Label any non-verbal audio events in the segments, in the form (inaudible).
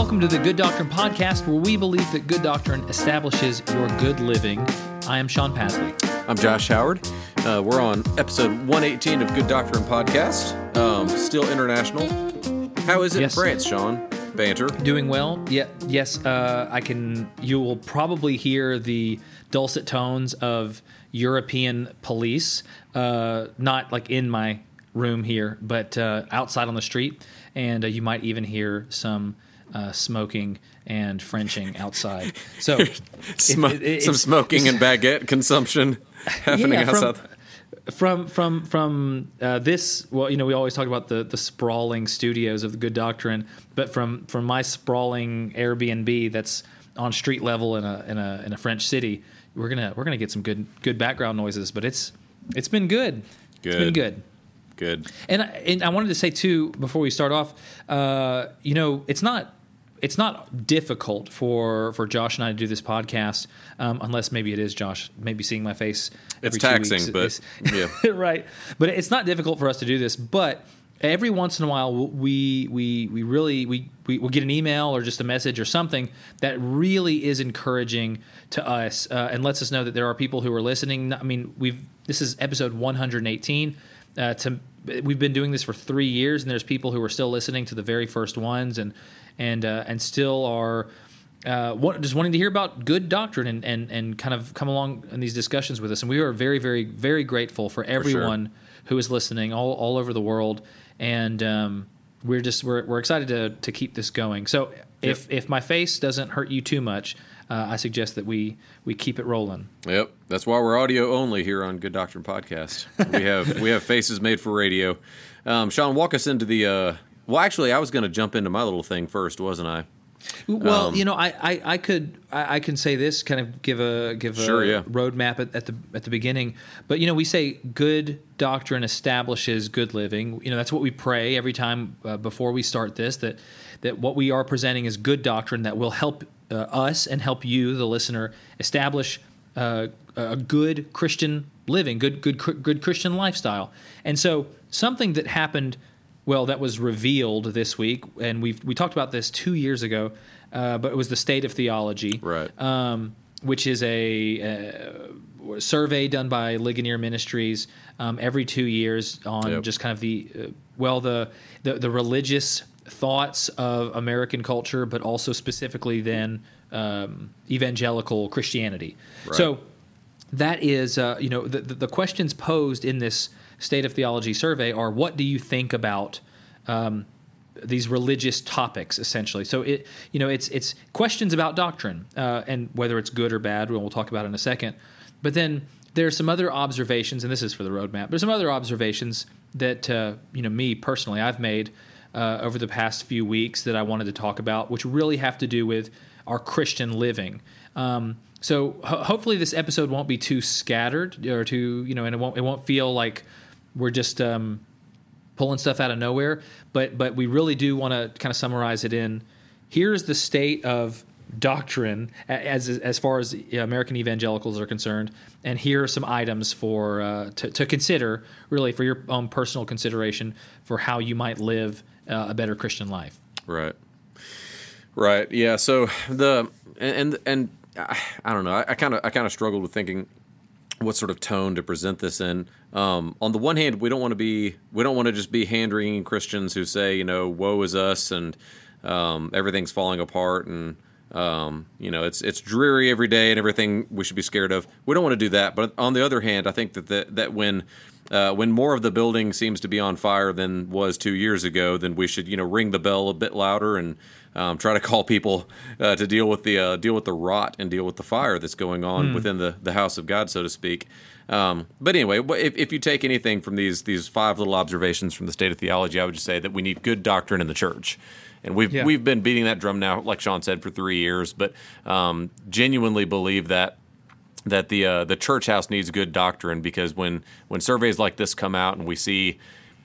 Welcome to the Good Doctrine Podcast, where we believe that good doctrine establishes your good living. I am Sean Pasley. I'm Josh Howard. Uh, we're on episode 118 of Good Doctrine Podcast. Um, still international. How is it Yes. in France, Sean? Banter. Doing well? Yeah. Yes. Uh, I can. You will probably hear the dulcet tones of European police, uh, not like in my room here, but uh, outside on the street, and uh, you might even hear some uh, smoking and Frenching outside. (laughs) So Sm- it- it- some smoking and baguette consumption (laughs) happening Yeah, from- outside. from from from uh, this well you know we always talk about the the sprawling studios of the good doctrine but from from my sprawling airbnb that's on street level in a in a in a french city we're gonna we're gonna get some good good background noises but it's it's been good, it's been Good. good Good. and I, and I wanted to say too before we start off, uh, you know, it's not it's not difficult for for Josh and I to do this podcast, um, unless maybe it is Josh. Maybe seeing my face. It's taxing, but (laughs) yeah. right. But it's not difficult for us to do this, but. Every once in a while, we we we really we we will get an email or just a message or something that really is encouraging to us uh, and lets us know that there are people who are listening. I mean, we've this is episode 118. Uh, to we've been doing this for three years, and there's people who are still listening to the very first ones, and and uh, and still are uh, what, just wanting to hear about good doctrine and, and and kind of come along in these discussions with us. And we are very very very grateful for everyone who is listening all all over the world, and um, we're just we're we're excited to to keep this going. So if if my face doesn't hurt you too much. Uh, I suggest that we we keep it rolling. Yep. That's why we're audio only here on Good Doctrine Podcast. We have we have faces made for radio. Um, Sean, walk us into the. Uh, well, actually, I was going to jump into my little thing first, wasn't I? Well, Um, you know, I, I, I could I, I can say this kind of give a give a Sure, yeah. roadmap at, at the at the beginning, but you know we say good doctrine establishes good living. You know that's what we pray every time uh, before we start this that that what we are presenting is good doctrine that will help uh, us and help you, the listener, establish uh, a good Christian living, good good good Christian lifestyle. And so something that happened well, that was revealed this week, and we we talked about this two years ago, uh, but it was the state of theology, Right. Um, which is a, uh survey done by Ligonier Ministries um, every two years on Yep. just kind of the uh, well the, the the religious thoughts of American culture, but also specifically then um, evangelical Christianity. Right. So that is uh, you know the, the the questions posed in this state of theology survey are what do you think about um, these religious topics essentially? So it you know it's it's questions about doctrine uh, and whether it's good or bad we'll talk about in a second. But then there's some other observations and this is for the roadmap there's some other observations that uh, you know me personally i've made uh, over the past few weeks that i wanted to talk about which really have to do with our christian living. Um, so ho- hopefully this episode won't be too scattered or too you know and it won't it won't feel like we're just um, pulling stuff out of nowhere but but we really do want to kind of summarize it in here's the state of doctrine as as far as American evangelicals are concerned and here are some items for uh, to, to consider really for your own personal consideration for how you might live uh, a better Christian life Right. Right. Yeah. So the and and, and I, I don't know. I kind of I kind of struggled with thinking what sort of tone to present this in. Um, on the one hand, we don't want to be we don't want to just be hand wringing Christians who say you know woe is us and um, everything's falling apart and um, you know it's it's dreary every day and everything we should be scared of. We don't want to do that. But on the other hand, I think that that, that when uh, when more of the building seems to be on fire than was two years ago, then we should you know ring the bell a bit louder and um, try to call people uh, to deal with the uh, deal with the rot and deal with the fire that's going on within the, the house of God, so to speak. Um, but anyway, if, if you take anything from these these five little observations from the state of theology, I would just say that we need good doctrine in the church. And we've Yeah. we've been beating that drum now, like Sean said, for three years. But um, genuinely believe that that the uh, the church house needs good doctrine because when when surveys like this come out and we see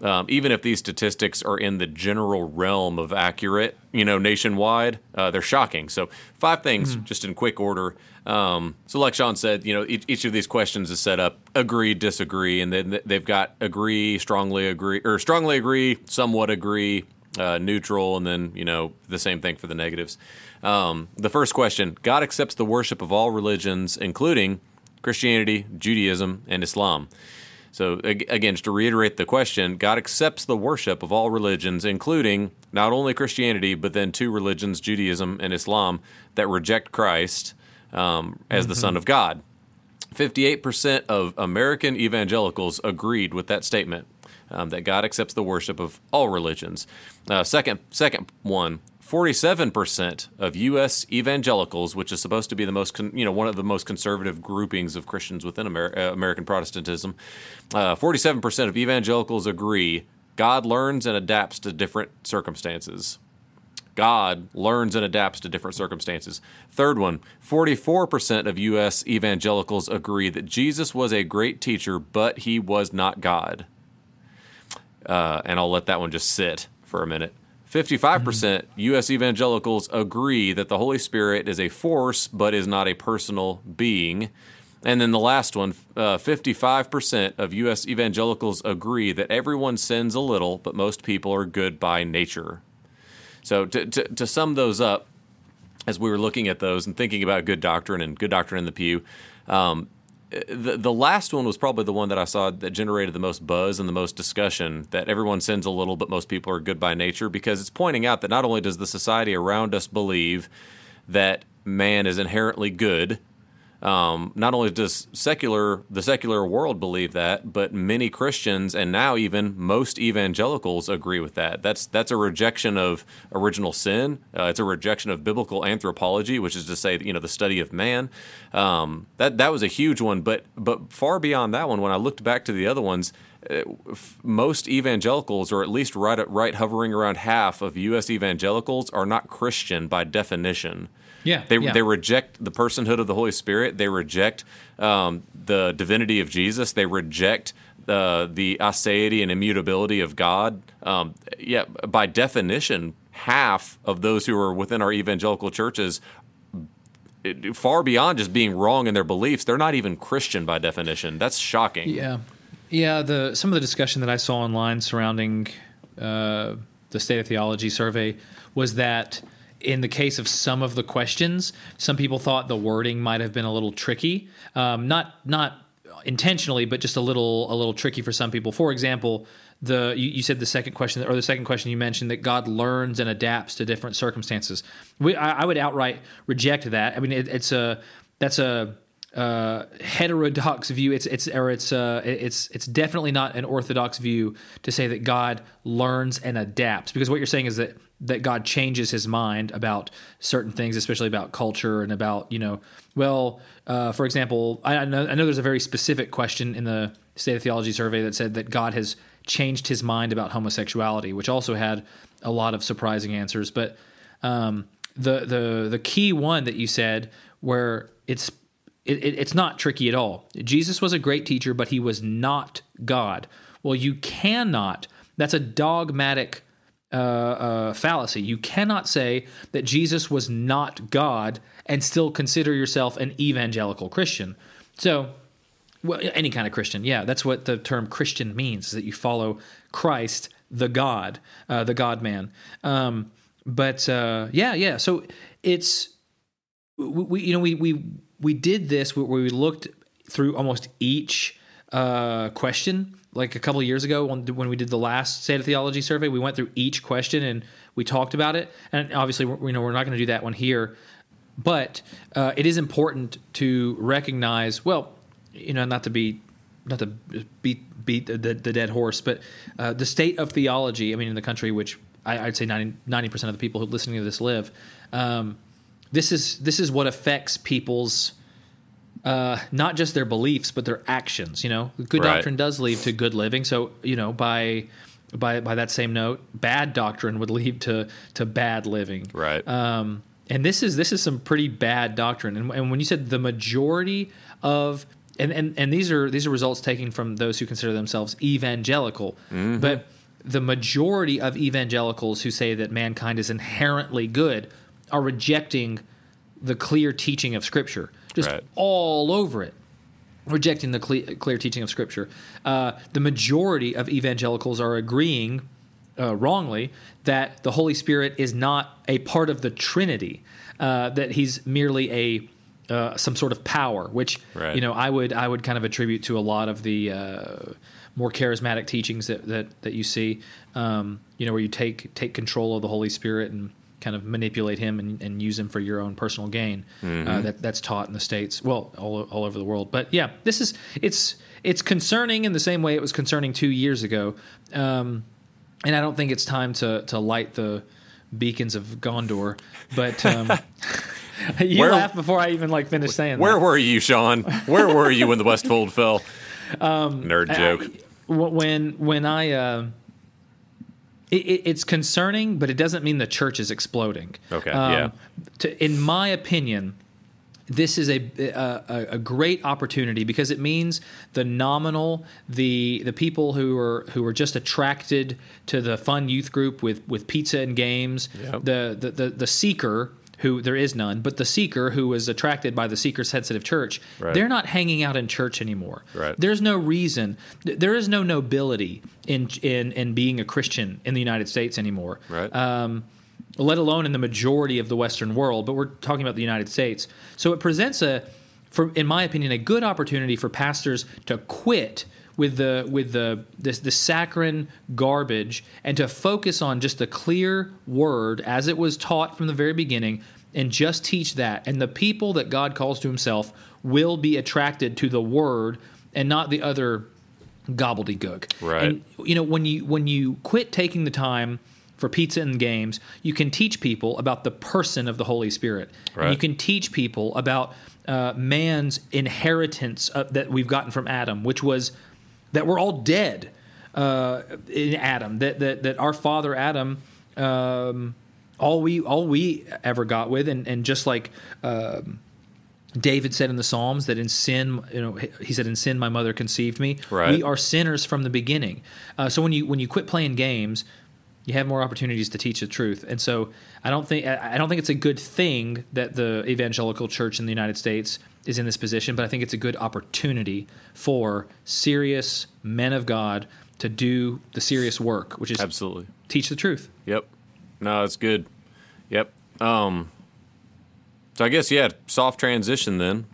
um, even if these statistics are in the general realm of accurate, you know, nationwide, uh, they're shocking. So five things, just in quick order. Um, so like Sean said, you know, each, each of these questions is set up agree, disagree, and then they've got agree, strongly agree, or strongly agree, somewhat agree, uh, neutral, and then you know the same thing for the negatives. Um, the first question: God accepts the worship of all religions, including Christianity, Judaism, and Islam. So again, just to reiterate the question, God accepts the worship of all religions, including not only Christianity, but then two religions, Judaism and Islam, that reject Christ um, as mm-hmm. the Son of God. 58% of American evangelicals agreed with that statement um, that God accepts the worship of all religions. Uh, second, second one, 47% of U.S. evangelicals, which is supposed to be the most, you know, one of the most conservative groupings of Christians within Amer- uh, American Protestantism, uh, 47% of evangelicals agree God learns and adapts to different circumstances. God learns and adapts to different circumstances. Third one 44% of U.S. evangelicals agree that Jesus was a great teacher, but he was not God. Uh, and I'll let that one just sit for a minute. 55% U.S. evangelicals agree that the Holy Spirit is a force but is not a personal being. And then the last one uh, 55% of U.S. evangelicals agree that everyone sins a little, but most people are good by nature. So, to, to, to sum those up, as we were looking at those and thinking about good doctrine and good doctrine in the pew, um, the the last one was probably the one that I saw that generated the most buzz and the most discussion. That everyone sins a little, but most people are good by nature, because it's pointing out that not only does the society around us believe that man is inherently good, um, not only does secular the secular world believe that, but many Christians and now even most evangelicals agree with that. That's that's a rejection of original sin. Uh, it's a rejection of biblical anthropology, which is to say, you know, the study of man. Um, that that was a huge one, but but far beyond that one, when I looked back to the other ones, uh, most evangelicals, or at least right right hovering around half of U.S. evangelicals, are not Christian by definition. Yeah, they yeah. they reject the personhood of the Holy Spirit. They reject um, the divinity of Jesus. They reject the the aseity and immutability of God. Um, yeah, by definition, half of those who are within our evangelical churches far beyond just being wrong in their beliefs, they're not even Christian by definition. That's shocking. Yeah, yeah. The some of the discussion that I saw online surrounding uh, the State of Theology survey was that in the case of some of the questions, some people thought the wording might have been a little tricky. Um, not not intentionally, but just a little a little tricky for some people. For example, the you, you, said the second question or the second question you mentioned that God learns and adapts to different circumstances. We, I, I would outright reject that. I mean, it, it's a that's a uh, heterodox view. It's it's or it's uh, it's it's definitely not an orthodox view to say that God learns and adapts because what you're saying is that that God changes His mind about certain things, especially about culture and about you know. Well, uh, for example, I, I, know I know there's a very specific question in the State of Theology survey that said that God has changed His mind about homosexuality, which also had a lot of surprising answers. But um, the the the key one that you said where it's it, it, it's not tricky at all. Jesus was a great teacher, but he was not God. Well, you cannot. That's a dogmatic uh, uh, fallacy. You cannot say that Jesus was not God and still consider yourself an evangelical Christian. So, well, any kind of Christian, yeah, that's what the term Christian means: is that you follow Christ, the God, uh, the God Man. Um, but uh, yeah, yeah. So it's we, you know, we we we did this where we looked through almost each uh, question. Like a couple of years ago, when, when we did the last State of Theology survey, we went through each question and we talked about it. And obviously, you know, we're not going to do that one here, but uh, it is important to recognize. Well, you know, not to be not to beat beat the, the, the dead horse, but uh, the state of theology. I mean, in the country, which I, would say 90 percent of the people who listening to this live, um, this is this is what affects people's uh, not just their beliefs but their actions. You know, good right. doctrine does lead to good living. So you know, by by by that same note, bad doctrine would (laughs) lead to to bad living. Right. Um, and this is this is some pretty bad doctrine. And, and when you said the majority of and, and and these are these are results taken from those who consider themselves evangelical, mm-hmm. but the majority of evangelicals who say that mankind is inherently good are rejecting the clear teaching of Scripture, just right. all over it, rejecting the clear, clear teaching of Scripture. Uh, the majority of evangelicals are agreeing uh, wrongly that the Holy Spirit is not a part of the Trinity, uh, that he's merely a uh, some sort of power, which Right. you know I would I would kind of attribute to a lot of the uh, more charismatic teachings that that, that you see, um, you know, where you take take control of the Holy Spirit and kind of manipulate him and, and use him for your own personal gain. Uh, that that's taught in the states, well, all all over the world. But yeah, this is it's it's concerning in the same way it was concerning two years ago, um, and I don't think it's time to to light the beacons of Gondor, but. Um, (laughs) You Where- laughed before I even like finished saying that. Where that. were you, Sean? Where were you when the Westfold fell? (laughs) Nerd joke. Um, I- when when I uh, it, it, it's concerning, but it doesn't mean the church is exploding. Okay, um, yeah. To, in my opinion, this is a, a a great opportunity because it means the nominal, the the people who are who are just attracted to the fun youth group with with pizza and games, Yep. the, the the the seeker who there is none, but the seeker who was attracted by the seeker sensitive church, Right. they're not hanging out in church anymore. Right. There's no reason. There is no nobility in in in being a Christian in the United States anymore. Right. Um, let alone in the majority of the Western world, but we're talking about the United States. So it presents a, for in my opinion, a good opportunity for pastors to quit with the with the this the saccharine garbage and to focus on just the clear word as it was taught from the very beginning and just teach that. And the people that God calls to Himself will be attracted to the word and not the other gobbledygook. Right. And you know when you when you quit taking the time for pizza and games, you can teach people about the person of the Holy Spirit, and you can teach people about uh, man's inheritance uh, that we've gotten from Adam, which was that we're all dead uh, in Adam. That that that our father Adam. Um, all we all we ever got with, and, and just like um, David said in the Psalms that in sin, you know, he said, "In sin, my mother conceived me." Right. We are sinners from the beginning. Uh, so when you when you quit playing games, you have more opportunities to teach the truth. And so I don't think I I don't think it's a good thing that the evangelical church in the United States is in this position, but I think it's a good opportunity for serious men of God to do the serious work, which is Absolutely. teach the truth. Yep. No, it's good. Yep. Um. So I guess yeah, soft transition then.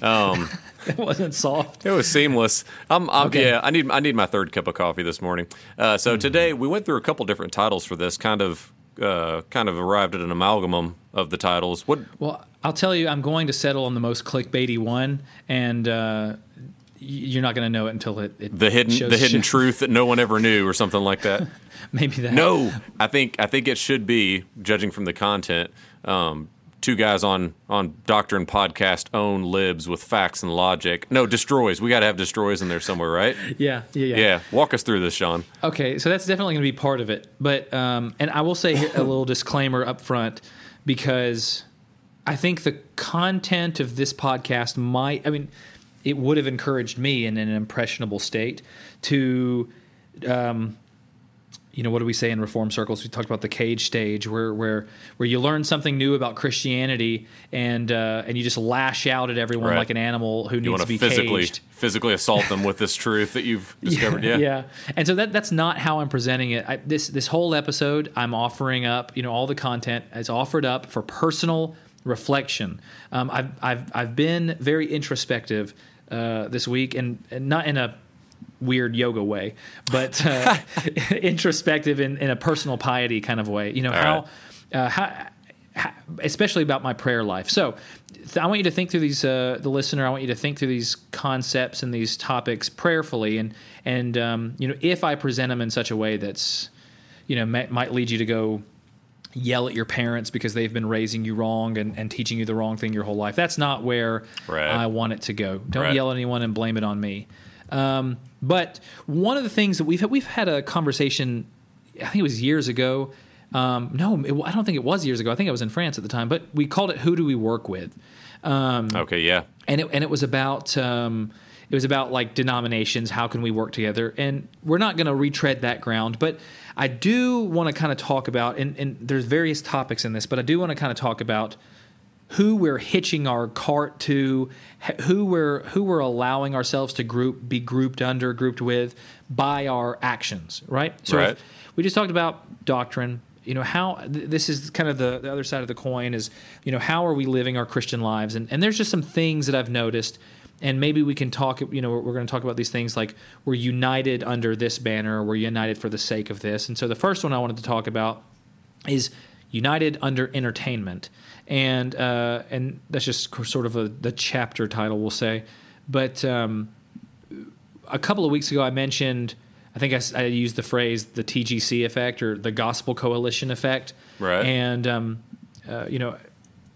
(laughs) It wasn't soft. It was seamless. I'm, I'm Okay. yeah. I need I need my third cup of coffee this morning. Uh, so today we went through a couple different titles for this. Kind of uh, kind of arrived at an amalgamum of the titles. What Well, I'll tell you, I'm going to settle on the most clickbaity one, and uh, you're not going to know it until it, it the hidden the hidden truth that no one ever knew or something like that. (laughs) Maybe that. No, I think I think it should be judging from the content. Um, two guys on on Doctrine podcast own libs with facts and logic. No, destroys. We got to have destroys in there somewhere, right? (laughs) Yeah, yeah, yeah. Yeah. Walk us through this, Sean. Okay, so that's definitely going to be part of it. But um, and I will say a little disclaimer up front because I think the content of this podcast might. I mean, it would have encouraged me in an impressionable state to. Um, you know what do we say in reform circles? We talked about the cage stage, where where where you learn something new about Christianity, and uh, and you just lash out at everyone Right. like an animal who You needs to be physically caged. physically assault them with this (laughs) truth that you've discovered. Yeah. yeah. And so that that's not how I'm presenting it. I, this this whole episode, I'm offering up, you know, all the content is offered up for personal reflection. Um, I've I've I've been very introspective uh, this week, and, and not in a weird yoga way, but uh, (laughs) introspective in, in a personal piety kind of way. You know how, right. uh, how, how, especially about my prayer life. So th- I want you to think through these. Uh, the listener, I want you to think through these concepts and these topics prayerfully, and and um, you know if I present them in such a way that's you know may, might lead you to go yell at your parents because they've been raising you wrong and, and teaching you the wrong thing your whole life. That's not where Right. I want it to go. Don't Right. yell at anyone and blame it on me. Um, but one of the things that we've had, we've had a conversation, I think it was years ago. Um, no, it, I don't think it was years ago. I think I was in France at the time, but we called it "Who Do We Work With?" Um, Okay. Yeah. and it and it was about um, it was about like denominations. How can we work together? And we're not going to retread that ground, but I do want to kind of talk about and, and there's various topics in this, but I do want to kind of talk about who we're hitching our cart to, who we're who we're allowing ourselves to group be grouped under, grouped with by our actions, right? So Right. we just talked about doctrine. You know how th- this is kind of the, the other side of the coin is you know how are we living our Christian lives and and there's just some things that I've noticed and maybe we can talk you know we're going to talk about these things like we're united under this banner we're united for the sake of this and so the first one i wanted to talk about is united under entertainment and uh, and that's just sort of a the chapter title we'll say but um, a couple of weeks ago i mentioned i think I used the phrase the tgc effect or the gospel coalition effect Right. and um, uh, you know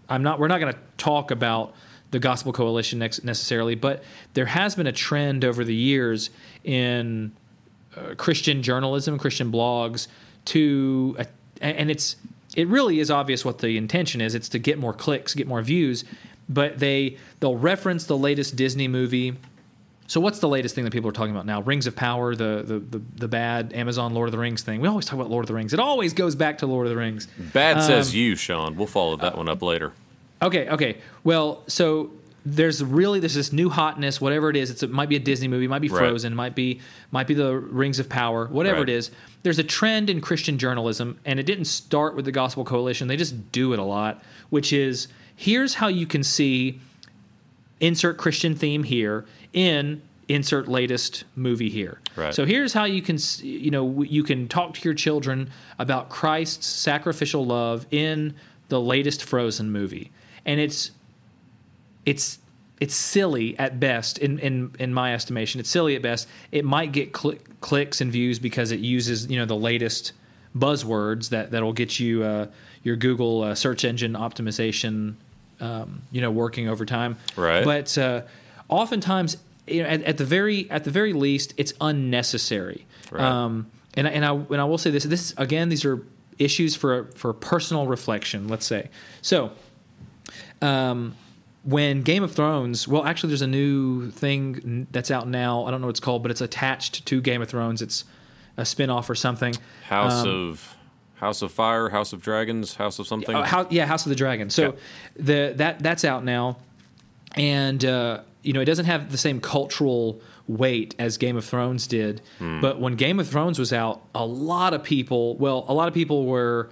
i'm not we're not going to talk about the gospel coalition necessarily but there has been a trend over the years in uh, Christian journalism, Christian blogs to, uh, and it's it really is obvious what the intention is. It's to get more clicks, get more views, but they they'll reference the latest Disney movie. So what's the latest thing that people are talking about now? Rings of Power, the the the, the bad Amazon Lord of the Rings thing. We always talk about Lord of the Rings. It always goes back to Lord of the Rings. Bad Um, says you, Sean. We'll follow that one up later. Okay, okay. Well, so there's really there's this new hotness, whatever it is. It's, it might be a Disney movie, might be Right. Frozen, might be might be the Rings of Power, whatever Right. it is. There's a trend in Christian journalism, and it didn't start with the Gospel Coalition. They just do it a lot, which is here's how you can see insert Christian theme here in insert latest movie here. Right. So here's how you can you know you can talk to your children about Christ's sacrificial love in the latest Frozen movie. And it's it's it's silly at best in in in my estimation. It's silly at best. It might get cl- clicks and views because it uses, you know, the latest buzzwords that that'll get you uh, your Google uh, search engine optimization um, you know working over time. Right. But uh, oftentimes you know, at, at the very at the very least, it's unnecessary. Right. Um, and I- and I and I will say this. This again, these are issues for for personal reflection. Let's say so. Um, when Game of Thrones, well, actually, there's a new thing that's out now. I don't know what it's called, but it's attached to Game of Thrones. It's a spin-off or something. House Um, of House of Fire, House of Dragons, House of something. Oh, how, yeah, House of the Dragon. So Okay. the that that's out now, and uh, you know it doesn't have the same cultural weight as Game of Thrones did. But when Game of Thrones was out, a lot of people, well, a lot of people were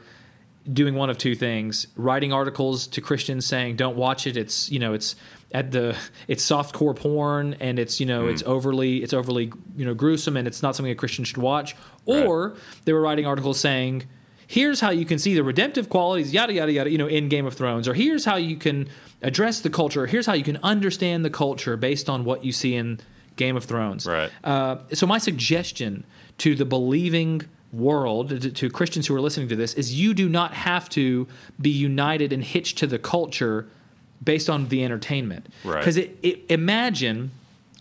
doing one of two things: writing articles to Christians saying, "Don't watch it. It's you know it's." At the it's soft core porn and it's you know it's overly it's overly you know gruesome and it's not something a Christian should watch or they were writing articles saying here's how you can see the redemptive qualities, yada yada yada, you know, in Game of Thrones, or here's how you can address the culture, here's how you can understand the culture based on what you see in Game of Thrones. Right. Uh, so my suggestion to the believing world, to, to Christians who are listening to this, is you do not have to be united and hitched to the culture based on the entertainment. Right. Because it, it, imagine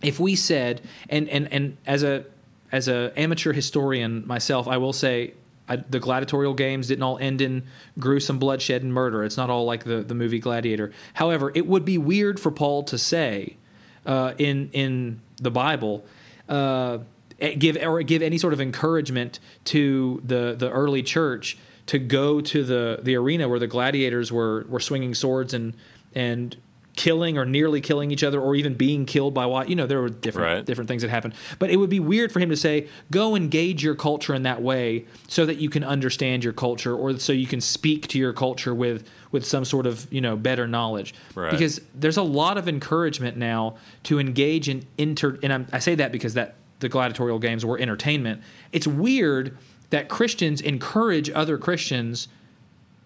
if we said, and and and as a as a amateur historian myself, I will say. I, the gladiatorial games didn't all end in gruesome bloodshed and murder. It's not all like the, the movie Gladiator. However, it would be weird for Paul to say uh, in in the Bible, uh, Eh, give or give any sort of encouragement to the the early church to go to the the arena where the gladiators were were swinging swords and and killing or nearly killing each other or even being killed by what you know there were different Right. different things that happened but it would be weird for him to say go engage your culture in that way so that you can understand your culture or so you can speak to your culture with with some sort of you know better knowledge Right. because there's a lot of encouragement now to engage in inter and I'm, i say that because that the gladiatorial games were entertainment. It's weird that christians encourage other christians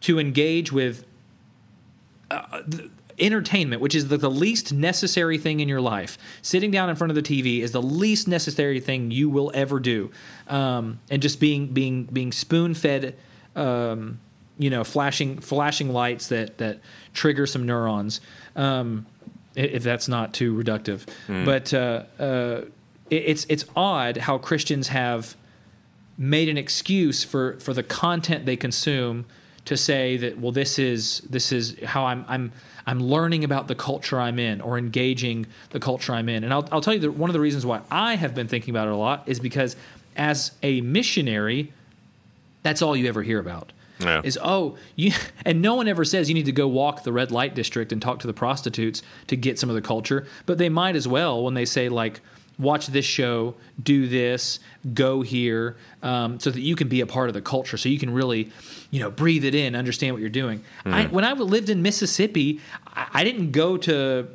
to engage with uh, entertainment which is the, the least necessary thing in your life. Sitting down in front of the tv is the least necessary thing you will ever do. Um, and just being being being spoon fed um, you know flashing flashing lights that that trigger some neurons um, if that's not too reductive. But uh, uh, it's it's odd how christians have made an excuse for for the content they consume to say that well this is this is how I'm I'm I'm learning about the culture I'm in or engaging the culture I'm in and I'll I'll tell you that one of the reasons why I have been thinking about it a lot is because as a missionary that's all you ever hear about Yeah. is oh you (laughs) and no one ever says you need to go walk the red light district and talk to the prostitutes to get some of the culture but they might as well when they say like watch this show do this go here um, so that you can be a part of the culture so you can really you know breathe it in understand what you're doing. I, when i lived in mississippi I, I didn't go to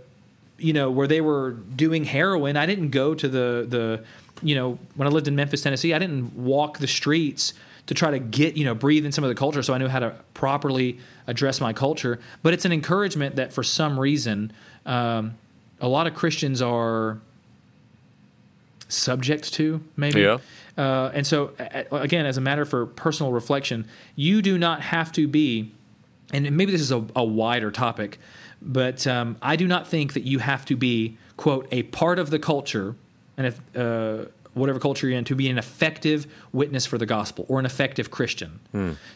you know where they were doing heroin. I didn't go to the the you know when i lived in memphis tennessee i didn't walk the streets to try to get you know breathe in some of the culture so i knew how to properly address my culture. But it's an encouragement that for some reason um, a lot of christians are subject to maybe Yeah. uh, and so again as a matter for personal reflection you do not have to be and maybe this is a, a wider topic, but um, I do not think that you have to be quote a part of the culture, and if uh, whatever culture you're in, to be an effective witness for the gospel or an effective Christian.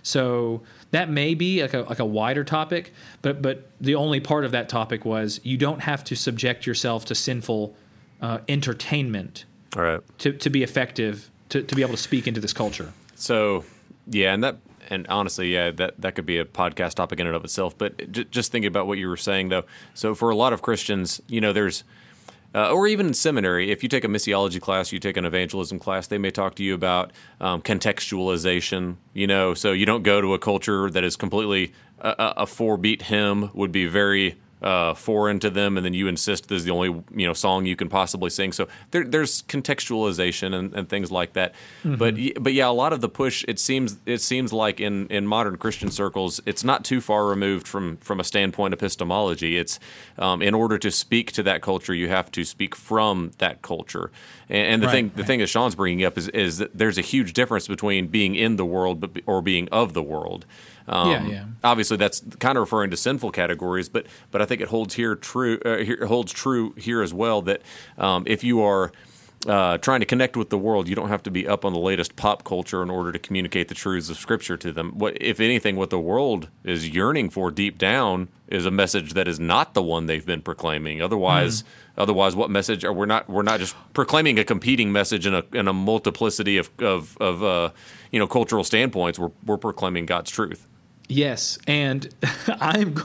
So that may be like a like a wider topic, but but the only part of that topic was you don't have to subject yourself to sinful uh, entertainment All right. to to be effective to, to be able to speak into this culture. So yeah, and that and honestly, yeah, that that could be a podcast topic in and of itself. But j- just thinking about what you were saying, though, so for a lot of Christians, you know, there's uh, or even in seminary, if you take a missiology class, you take an evangelism class, they may talk to you about um, contextualization. You know, so you don't go to a culture that is completely a, a a four beat hymn would be very uh, foreign to them, and then you insist this is the only you know song you can possibly sing. So there, there's contextualization and, and things like that. But y- but yeah, a lot of the push it seems it seems like in, in modern Christian circles, it's not too far removed from from a standpoint epistemology. It's um, in order to speak to that culture, you have to speak from that culture. And, and the Right, thing the right. thing that Sean's bringing up is is that there's a huge difference between being in the world but or being of the world. Um, Yeah, yeah. Obviously, that's kind of referring to sinful categories, but but I think it holds here true. Uh, here, holds true here as well that um, if you are uh, trying to connect with the world, you don't have to be up on the latest pop culture in order to communicate the truths of Scripture to them. What, if anything, what the world is yearning for deep down is a message that is not the one they've been proclaiming. Otherwise, otherwise, what message are we're not we're not just proclaiming a competing message in a in a multiplicity of of, of uh, you know cultural standpoints. We're we're proclaiming God's truth. Yes, and (laughs) I'm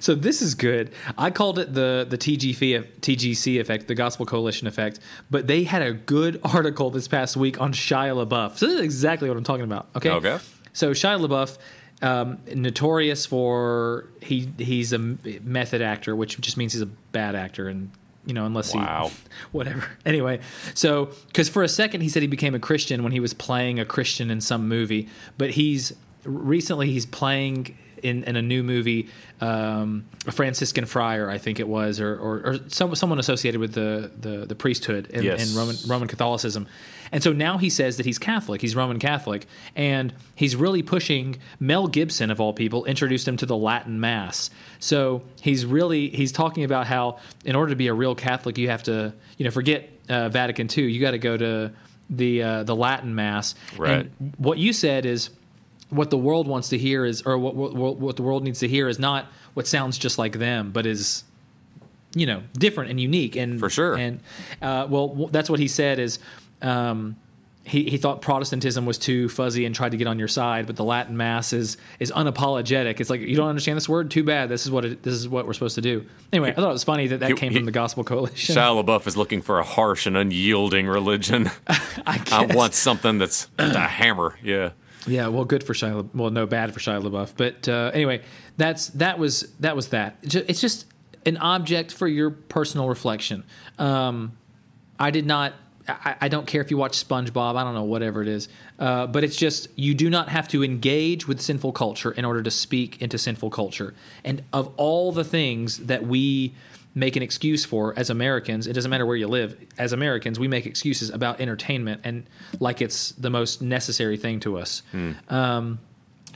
so this is good. I called it the the TGC TGC effect, the Gospel Coalition effect, but they had a good (laughs) article this past week on Shia LaBeouf. So this is exactly what I'm talking about. Okay. Okay. So Shia LaBeouf, um, notorious for he he's a method actor, which just means he's a bad actor, and you know unless Wow. he (laughs) whatever. Anyway, so because for a second he said he became a Christian when he was playing a Christian in some movie, but he's recently he's playing in, in a new movie, um, a Franciscan friar, I think it was, or or, or some, someone associated with the the, the priesthood in, Yes. in Roman Roman Catholicism. And so now he says that he's Catholic, he's Roman Catholic, and he's really pushing Mel Gibson of all people introduced him to the Latin Mass. So he's really he's talking about how in order to be a real Catholic, you have to you know forget uh, Vatican II, you got to go to the uh, the Latin Mass. Right. And what you said is what the world wants to hear is, or what, what what the world needs to hear is not what sounds just like them, but is you know different and unique and For sure. and uh, well w- that's what he said is um, he, he thought protestantism was too fuzzy and tried to get on your side but the latin mass is is unapologetic it's like you don't understand this word too bad this is what it, this is what we're supposed to do anyway i thought it was funny that that He- came he- from the gospel coalition Shia LaBeouf is looking for a harsh and unyielding religion. (laughs) I, I want something that's a hammer. Yeah. Yeah, well, good for Shia. Well, no, bad for Shia LaBeouf. But uh, anyway, that's that was that was that. It's just an object for your personal reflection. Um, I did not. I, I don't care if you watch SpongeBob. I don't know whatever it is. Uh, but it's just you do not have to engage with sinful culture in order to speak into sinful culture. And of all the things that we make an excuse for as Americans, it doesn't matter where you live. As Americans, we make excuses about entertainment and like it's the most necessary thing to us. Um,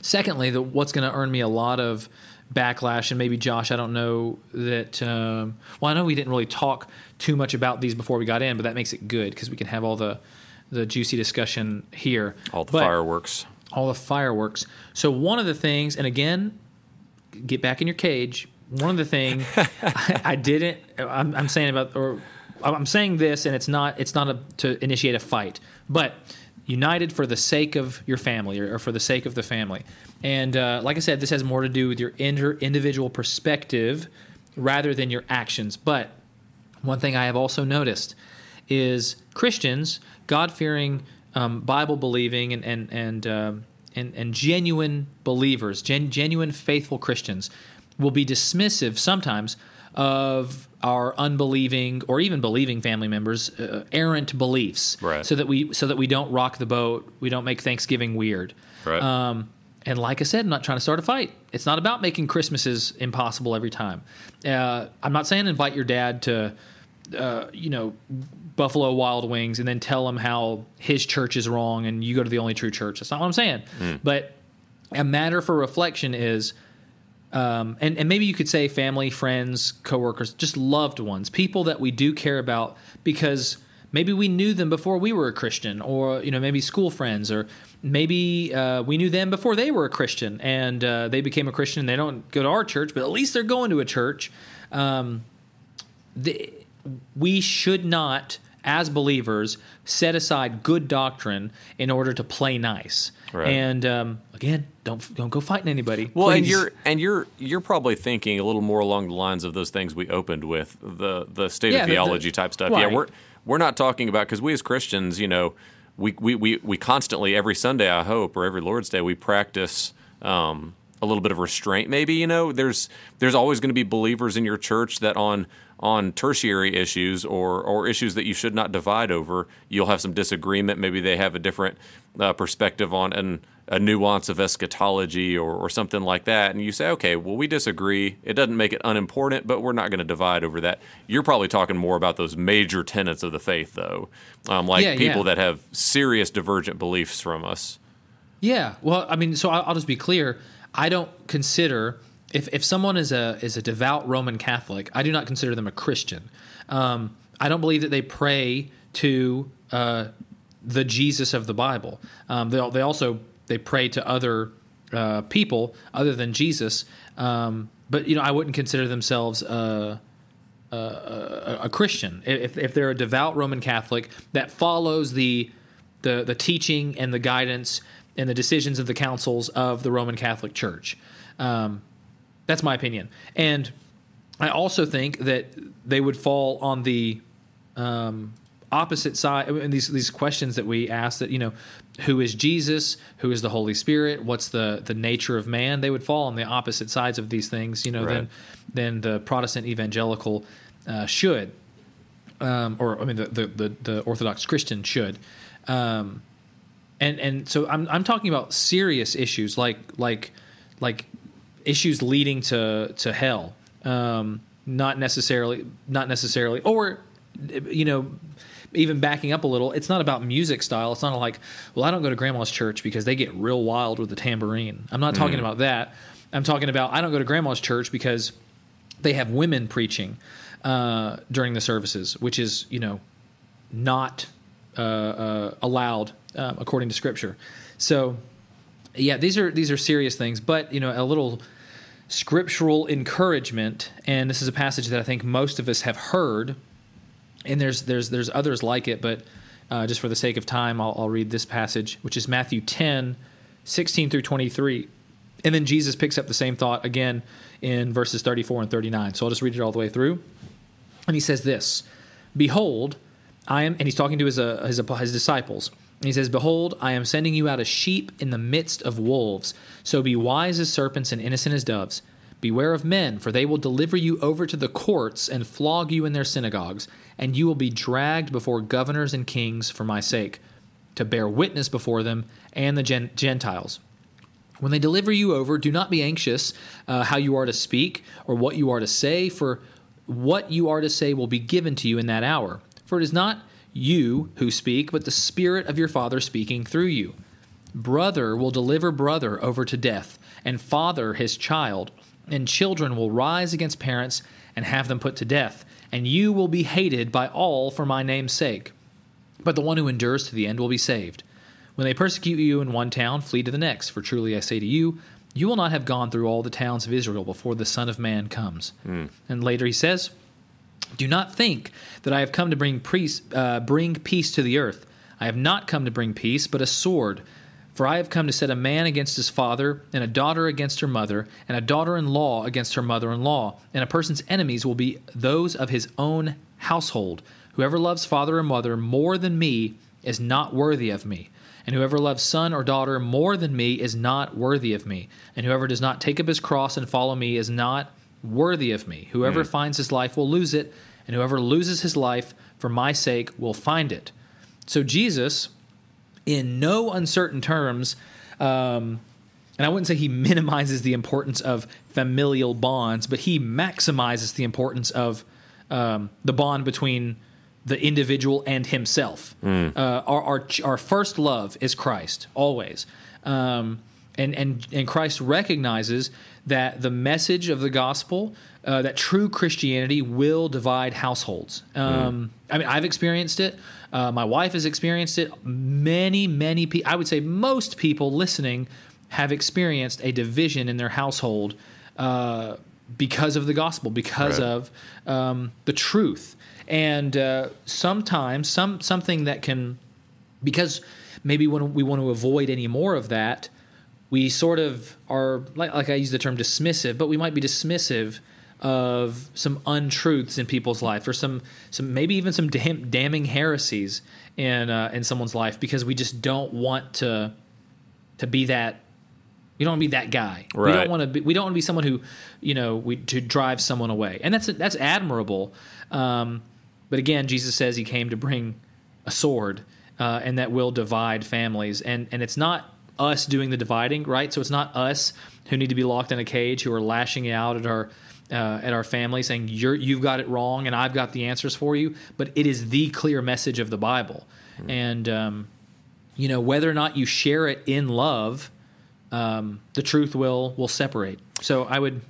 secondly, the, what's going to earn me a lot of backlash, and maybe Josh, I don't know that. Um, well, I know we didn't really talk too much about these before we got in, but that makes it good because we can have all the the juicy discussion here. All the But- fireworks. all the fireworks. So one of the things, and again, get back in your cage. One of the thing (laughs) I, I didn't. I'm, I'm saying about, or I'm saying this, and it's not. It's not a, to initiate a fight, but united for the sake of your family or, or for the sake of the family. And uh, like I said, this has more to do with your inter- individual perspective rather than your actions. But one thing I have also noticed is Christians, God fearing, um, Bible believing, and and and, um, and and genuine believers, gen- genuine faithful Christians, will be dismissive sometimes of our unbelieving or even believing family members' uh, errant beliefs, Right. so that we so that we don't rock the boat, we don't make Thanksgiving weird. Right. Um, and like I said, I'm not trying to start a fight. It's not about making Christmases impossible every time. Uh, I'm not saying invite your dad to, uh, you know, Buffalo Wild Wings and then tell him how his church is wrong and you go to the only true church. That's not what I'm saying. But a matter for reflection is, um, and, and maybe you could say family, friends, coworkers, just loved ones, people that we do care about because maybe we knew them before we were a Christian, or you know maybe school friends, or maybe uh, we knew them before they were a Christian and uh, they became a Christian. And they don't go to our church, but at least they're going to a church. Um, the, we should not, as believers, set aside good doctrine in order to play nice. Right. And um, again, don't don't go fighting anybody. Well, and you're and you're you're probably thinking a little more along the lines of those things we opened with the the state Yeah, of the- the- theology type stuff. right. Yeah, we're we're not talking about because we as Christians, you know, we, we we we constantly every Sunday, I hope, or every Lord's Day, we practice. Um, a little bit of restraint, maybe you know. There's there's always going to be believers in your church that on on tertiary issues or or issues that you should not divide over, you'll have some disagreement. Maybe they have a different uh, perspective on an, a nuance of eschatology or, or something like that, and you say, okay, well, we disagree. It doesn't make it unimportant, but we're not going to divide over that. You're probably talking more about those major tenets of the faith, though, um, like Yeah, people yeah. that have serious divergent beliefs from us. Yeah, well, I mean, so I'll, I'll just be clear. I don't consider if, if someone is a is a devout Roman Catholic, I do not consider them a Christian. Um, I don't believe that they pray to uh, the Jesus of the Bible. Um, they they also they pray to other uh, people other than Jesus. Um, but you know, I wouldn't consider themselves. Uh, a, a Christian, if, if they're a devout Roman Catholic that follows the, the the teaching and the guidance and the decisions of the councils of the Roman Catholic Church, um, that's my opinion. And I also think that they would fall on the um, opposite side. I mean, these these questions that we ask that you know, who is Jesus? Who is the Holy Spirit? What's the the nature of man? They would fall on the opposite sides of these things. You know, Right. than than the Protestant evangelical uh, should, um, or I mean, the, the the the Orthodox Christian should. Um, and and so I'm I'm talking about serious issues like like like issues leading to to hell. Um, not necessarily not necessarily or you know even backing up a little it's not about music style. It's not like well i don't go to grandma's church because they get real wild with the tambourine. I'm not talking about that. I'm talking about i don't go to grandma's church because they have women preaching uh, during the services which is you know not uh, uh, allowed um, according to scripture. So yeah these are these are serious things but you know a little scriptural encouragement and this is a passage that i think most of us have heard and there's there's there's others like it but uh, just for the sake of time I'll, I'll read this passage which is matthew 10 16 through 23 and then jesus picks up the same thought again in verses 34 and 39 so i'll just read it all the way through. And he says this behold i am and he's talking to his, uh, his, his disciples he says behold i am sending you out as sheep in the midst of wolves. So be wise as serpents and innocent as doves. Beware of men for they will deliver you over to the courts and flog you in their synagogues and you will be dragged before governors and kings for my sake to bear witness before them and the Gen- gentiles. When they deliver you over, do not be anxious uh, how you are to speak or what you are to say, for what you are to say will be given to you in that hour. For it is not you who speak, but the Spirit of your Father speaking through you. Brother will deliver brother over to death, and father his child, and children will rise against parents and have them put to death, and you will be hated by all for my name's sake. But the one who endures to the end will be saved. When they persecute you in one town, flee to the next, for truly I say to you, you will not have gone through all the towns of Israel before the Son of Man comes. Hmm. And later he says, Do not think that I have come to bring peace, uh, bring peace to the earth. I have not come to bring peace, but a sword. For I have come to set a man against his father, and a daughter against her mother, and a daughter in law against her mother in law. And a person's enemies will be those of his own household. Whoever loves father or mother more than me is not worthy of me. And whoever loves son or daughter more than me is not worthy of me. And whoever does not take up his cross and follow me is not worthy of me. Whoever mm. finds his life will lose it, and whoever loses his life for my sake will find it. So Jesus, in no uncertain terms, um, and I wouldn't say he minimizes the importance of familial bonds, but he maximizes the importance of um, the bond between the individual and himself. Mm. Uh, our, our, our first love is Christ always, um, and and and Christ recognizes that the message of the gospel, uh, that true Christianity will divide households. Um, mm. I mean, I've experienced it. Uh, my wife has experienced it. Many, many people, I would say most people listening have experienced a division in their household uh, because of the gospel, because right. of um, the truth. And uh, sometimes, some something that can, because maybe when we want to avoid any more of that, we sort of are like, like I use the term dismissive, but we might be dismissive of some untruths in people's life, or some some maybe even some dam- damning heresies in uh, in someone's life because we just don't want to to be that. you don't want to be that guy. Right. We don't want to be. We don't want to be someone who, you know, we to drive someone away, and that's that's admirable. Um, but again, Jesus says he came to bring a sword, uh, and that will divide families, and and it's not us doing the dividing, right? So it's not us who need to be locked in a cage who are lashing out at our uh, at our family saying you're you've got it wrong and I've got the answers for you, but it is the clear message of the Bible, mm-hmm. and um, you know whether or not you share it in love, um, the truth will will separate. So I would,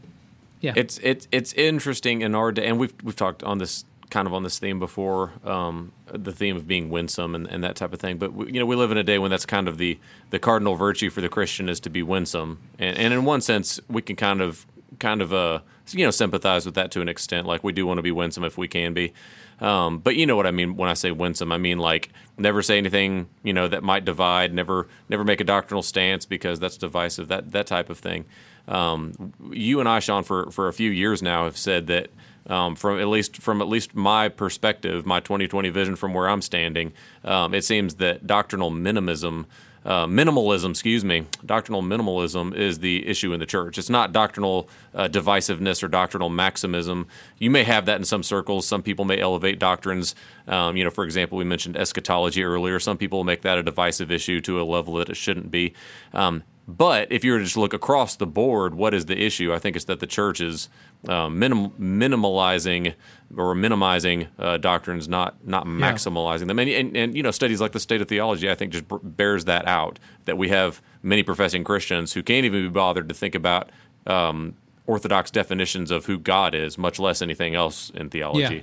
yeah, it's it's it's interesting in our day, and we've we've talked on this kind of on this theme before, um, the theme of being winsome and, and that type of thing. But we, you know, we live in a day when that's kind of the the cardinal virtue for the Christian is to be winsome, and, and in one sense, we can kind of kind of uh you know sympathize with that to an extent. Like we do want to be winsome if we can be. Um, but you know what I mean when I say winsome. I mean like never say anything you know that might divide. Never never make a doctrinal stance because that's divisive. That that type of thing. Um, you and I, Sean, for for a few years now, have said that um, from at least from at least my perspective, my 2020 vision from where I'm standing, um, it seems that doctrinal minimism. Uh, minimalism, excuse me, doctrinal minimalism is the issue in the church. It's not doctrinal uh, divisiveness or doctrinal maximism. You may have that in some circles. Some people may elevate doctrines. Um, you know, for example, we mentioned eschatology earlier. Some people make that a divisive issue to a level that it shouldn't be. Um, but if you were to just look across the board, what is the issue? I think it's that the church is uh, minim- minimalizing or minimizing uh, doctrines, not not maximalizing yeah. them. And, and, and, you know, studies like the State of Theology, I think, just b- bears that out. That we have many professing Christians who can't even be bothered to think about um, orthodox definitions of who God is, much less anything else in theology. Yeah.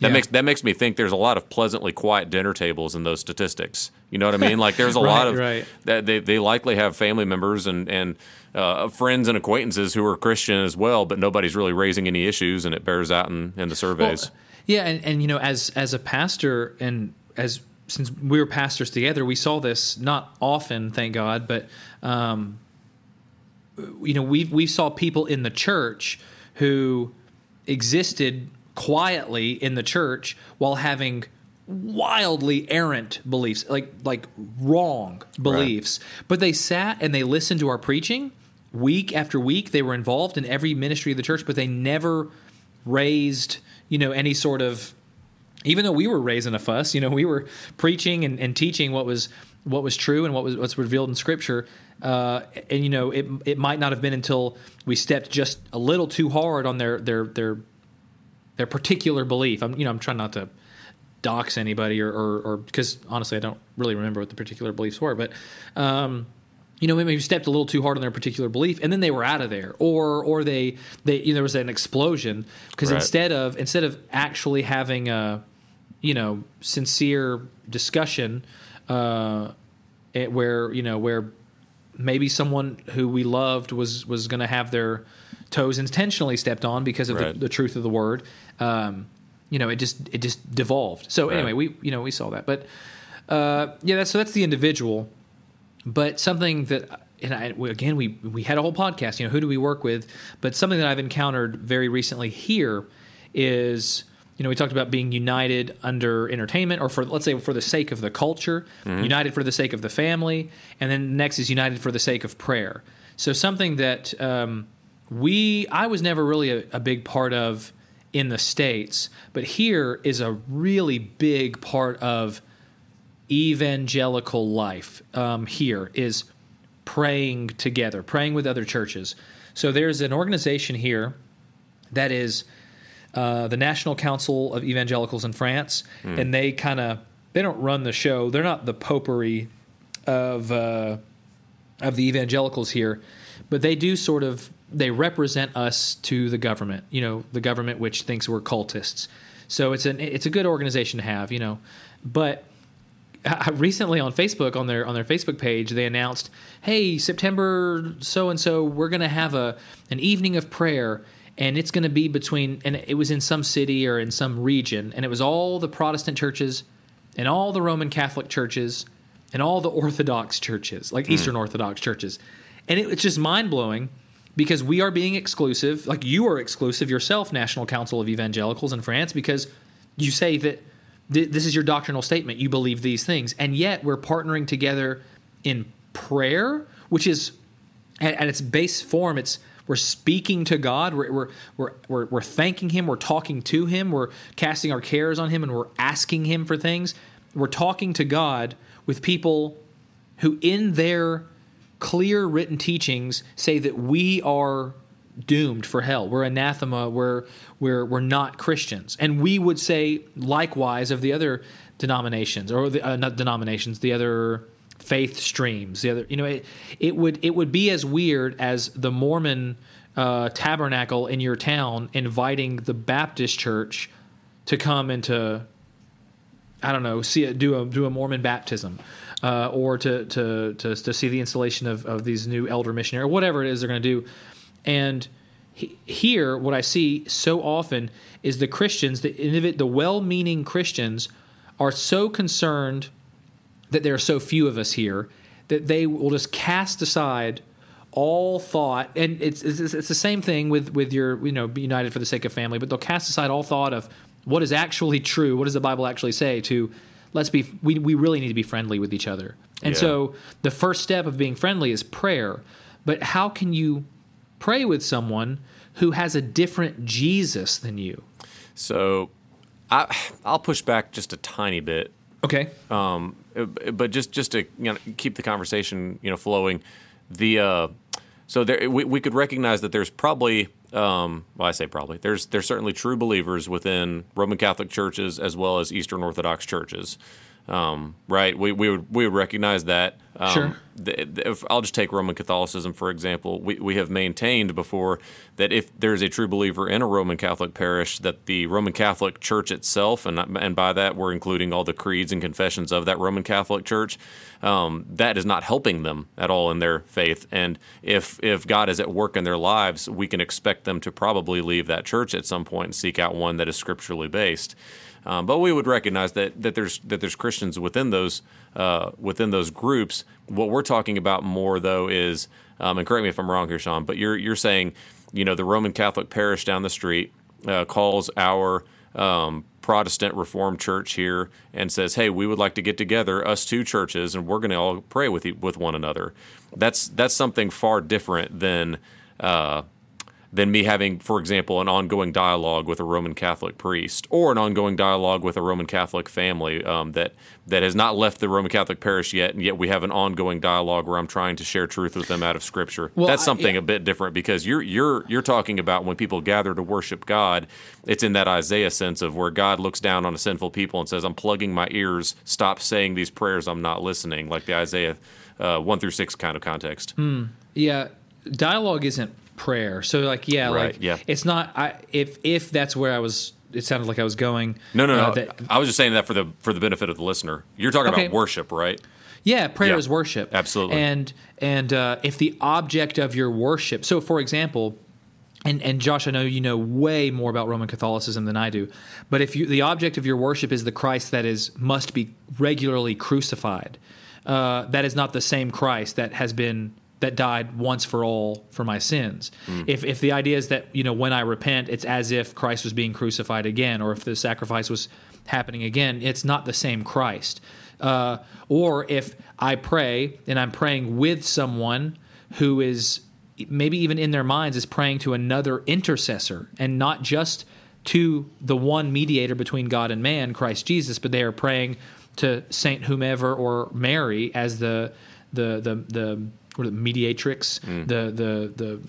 That yeah. makes that makes me think there's a lot of pleasantly quiet dinner tables in those statistics. You know what I mean? Like there's a (laughs) right, lot of right. that they, they likely have family members and and uh, friends and acquaintances who are Christian as well, but nobody's really raising any issues, and it bears out in, in the surveys. Well, yeah, and, and you know, as as a pastor and as since we were pastors together, we saw this not often, thank God, but um, you know, we we saw people in the church who existed quietly in the church while having wildly errant beliefs, like like wrong beliefs. Right. But they sat and they listened to our preaching week after week. They were involved in every ministry of the church, but they never raised, you know, any sort of even though we were raising a fuss, you know, we were preaching and, and teaching what was what was true and what was what's revealed in Scripture. Uh, and you know, it it might not have been until we stepped just a little too hard on their their their their particular belief. I'm you know I'm trying not to dox anybody or or because honestly I don't really remember what the particular beliefs were, but. Um, you know, maybe stepped a little too hard on their particular belief, and then they were out of there, or or they they you know, there was an explosion because right. instead of instead of actually having a you know sincere discussion, uh, where you know where maybe someone who we loved was was going to have their toes intentionally stepped on because of right. the, the, truth of the word. Um, you know, it just it just devolved. So right. anyway, we you know we saw that, but uh, yeah, that's so that's the individual, but something that and I, again we we had a whole podcast. You know, who do we work with? But something that I've encountered very recently here is you know, we talked about being united under entertainment, or for let's say for the sake of the culture, mm-hmm. united for the sake of the family, and then next is united for the sake of prayer. So something that um, we I was never really a, a big part of in the states, but here is a really big part of evangelical life. Um, here is praying together, praying with other churches. So there's an organization here that is uh, the National Council of Evangelicals in France, mm. and they kind of they don't run the show. They're not the popery of uh, of the evangelicals here, but they do sort of they represent us to the government. You know, the government which thinks we're cultists. So it's an it's a good organization to have. You know, but (laughs) recently on Facebook on their on their Facebook page they announced, "Hey, September so and so, we're going to have a an evening of prayer and it's going to be between and it was in some city or in some region and it was all the protestant churches and all the roman catholic churches and all the orthodox churches like mm. eastern orthodox churches and it, it's just mind-blowing because we are being exclusive like you are exclusive yourself national council of evangelicals in france because you say that th- this is your doctrinal statement you believe these things and yet we're partnering together in prayer which is at, at its base form it's we're speaking to God. We're, we're, we're, we're, we're thanking Him. We're talking to Him. We're casting our cares on Him and we're asking Him for things. We're talking to God with people who, in their clear written teachings, say that we are doomed for hell. We're anathema. We're, we're, we're not Christians. And we would say likewise of the other denominations or the, uh, not denominations, the other faith streams. The other, you know, it, it would it would be as weird as the Mormon uh, tabernacle in your town inviting the Baptist church to come and to I don't know, see it, do a do a Mormon baptism. Uh, or to, to, to, to see the installation of, of these new elder missionary, or whatever it is they're going to do. And he, here, what I see so often is the Christians, the, the well meaning Christians, are so concerned that there are so few of us here that they will just cast aside all thought and it's, it's, it's the same thing with with your you know be united for the sake of family but they'll cast aside all thought of what is actually true what does the bible actually say to let's be we, we really need to be friendly with each other. And yeah. so the first step of being friendly is prayer. But how can you pray with someone who has a different jesus than you? So I, i'll push back just a tiny bit. Okay. Um, but just just to you know, keep the conversation you know flowing, the uh, so there we, we could recognize that there's probably um, well I say probably there's there's certainly true believers within Roman Catholic churches as well as Eastern Orthodox churches. Um, right? We, we would we would recognize that. Um, sure. The, the, if I'll just take Roman Catholicism for example. We we have maintained before that if there is a true believer in a Roman Catholic parish, that the Roman Catholic Church itself, and and by that we're including all the creeds and confessions of that Roman Catholic Church, um, that is not helping them at all in their faith. And if if God is at work in their lives, we can expect them to probably leave that church at some point and seek out one that is scripturally based. Um, but we would recognize that that there's that there's Christians within those uh, within those groups. What we're talking about more though is, um, and correct me if I'm wrong here, Sean, but you're you're saying, you know, the Roman Catholic parish down the street uh, calls our um, Protestant Reformed Church here and says, "Hey, we would like to get together, us two churches, and we're going to all pray with with one another." That's that's something far different than. Uh, than me having, for example, an ongoing dialogue with a Roman Catholic priest or an ongoing dialogue with a Roman Catholic family um, that that has not left the Roman Catholic parish yet, and yet we have an ongoing dialogue where I'm trying to share truth with them out of Scripture. Well, That's something I, yeah. a bit different because you're you're you're talking about when people gather to worship God. It's in that Isaiah sense of where God looks down on a sinful people and says, "I'm plugging my ears. Stop saying these prayers. I'm not listening." Like the Isaiah uh, one through six kind of context. Mm, yeah, dialogue isn't prayer. So like yeah, right, like yeah. it's not I if if that's where I was it sounded like I was going. No, no, uh, no. That, I was just saying that for the for the benefit of the listener. You're talking okay. about worship, right? Yeah, prayer yeah, is worship. Absolutely. And and uh, if the object of your worship, so for example, and and Josh, I know you know way more about Roman Catholicism than I do, but if you the object of your worship is the Christ that is must be regularly crucified, uh, that is not the same Christ that has been that died once for all for my sins. Mm. If if the idea is that you know when I repent, it's as if Christ was being crucified again, or if the sacrifice was happening again, it's not the same Christ. Uh, or if I pray and I'm praying with someone who is maybe even in their minds is praying to another intercessor and not just to the one mediator between God and man, Christ Jesus, but they are praying to Saint whomever or Mary as the the the the, the mediatrix, mm. the the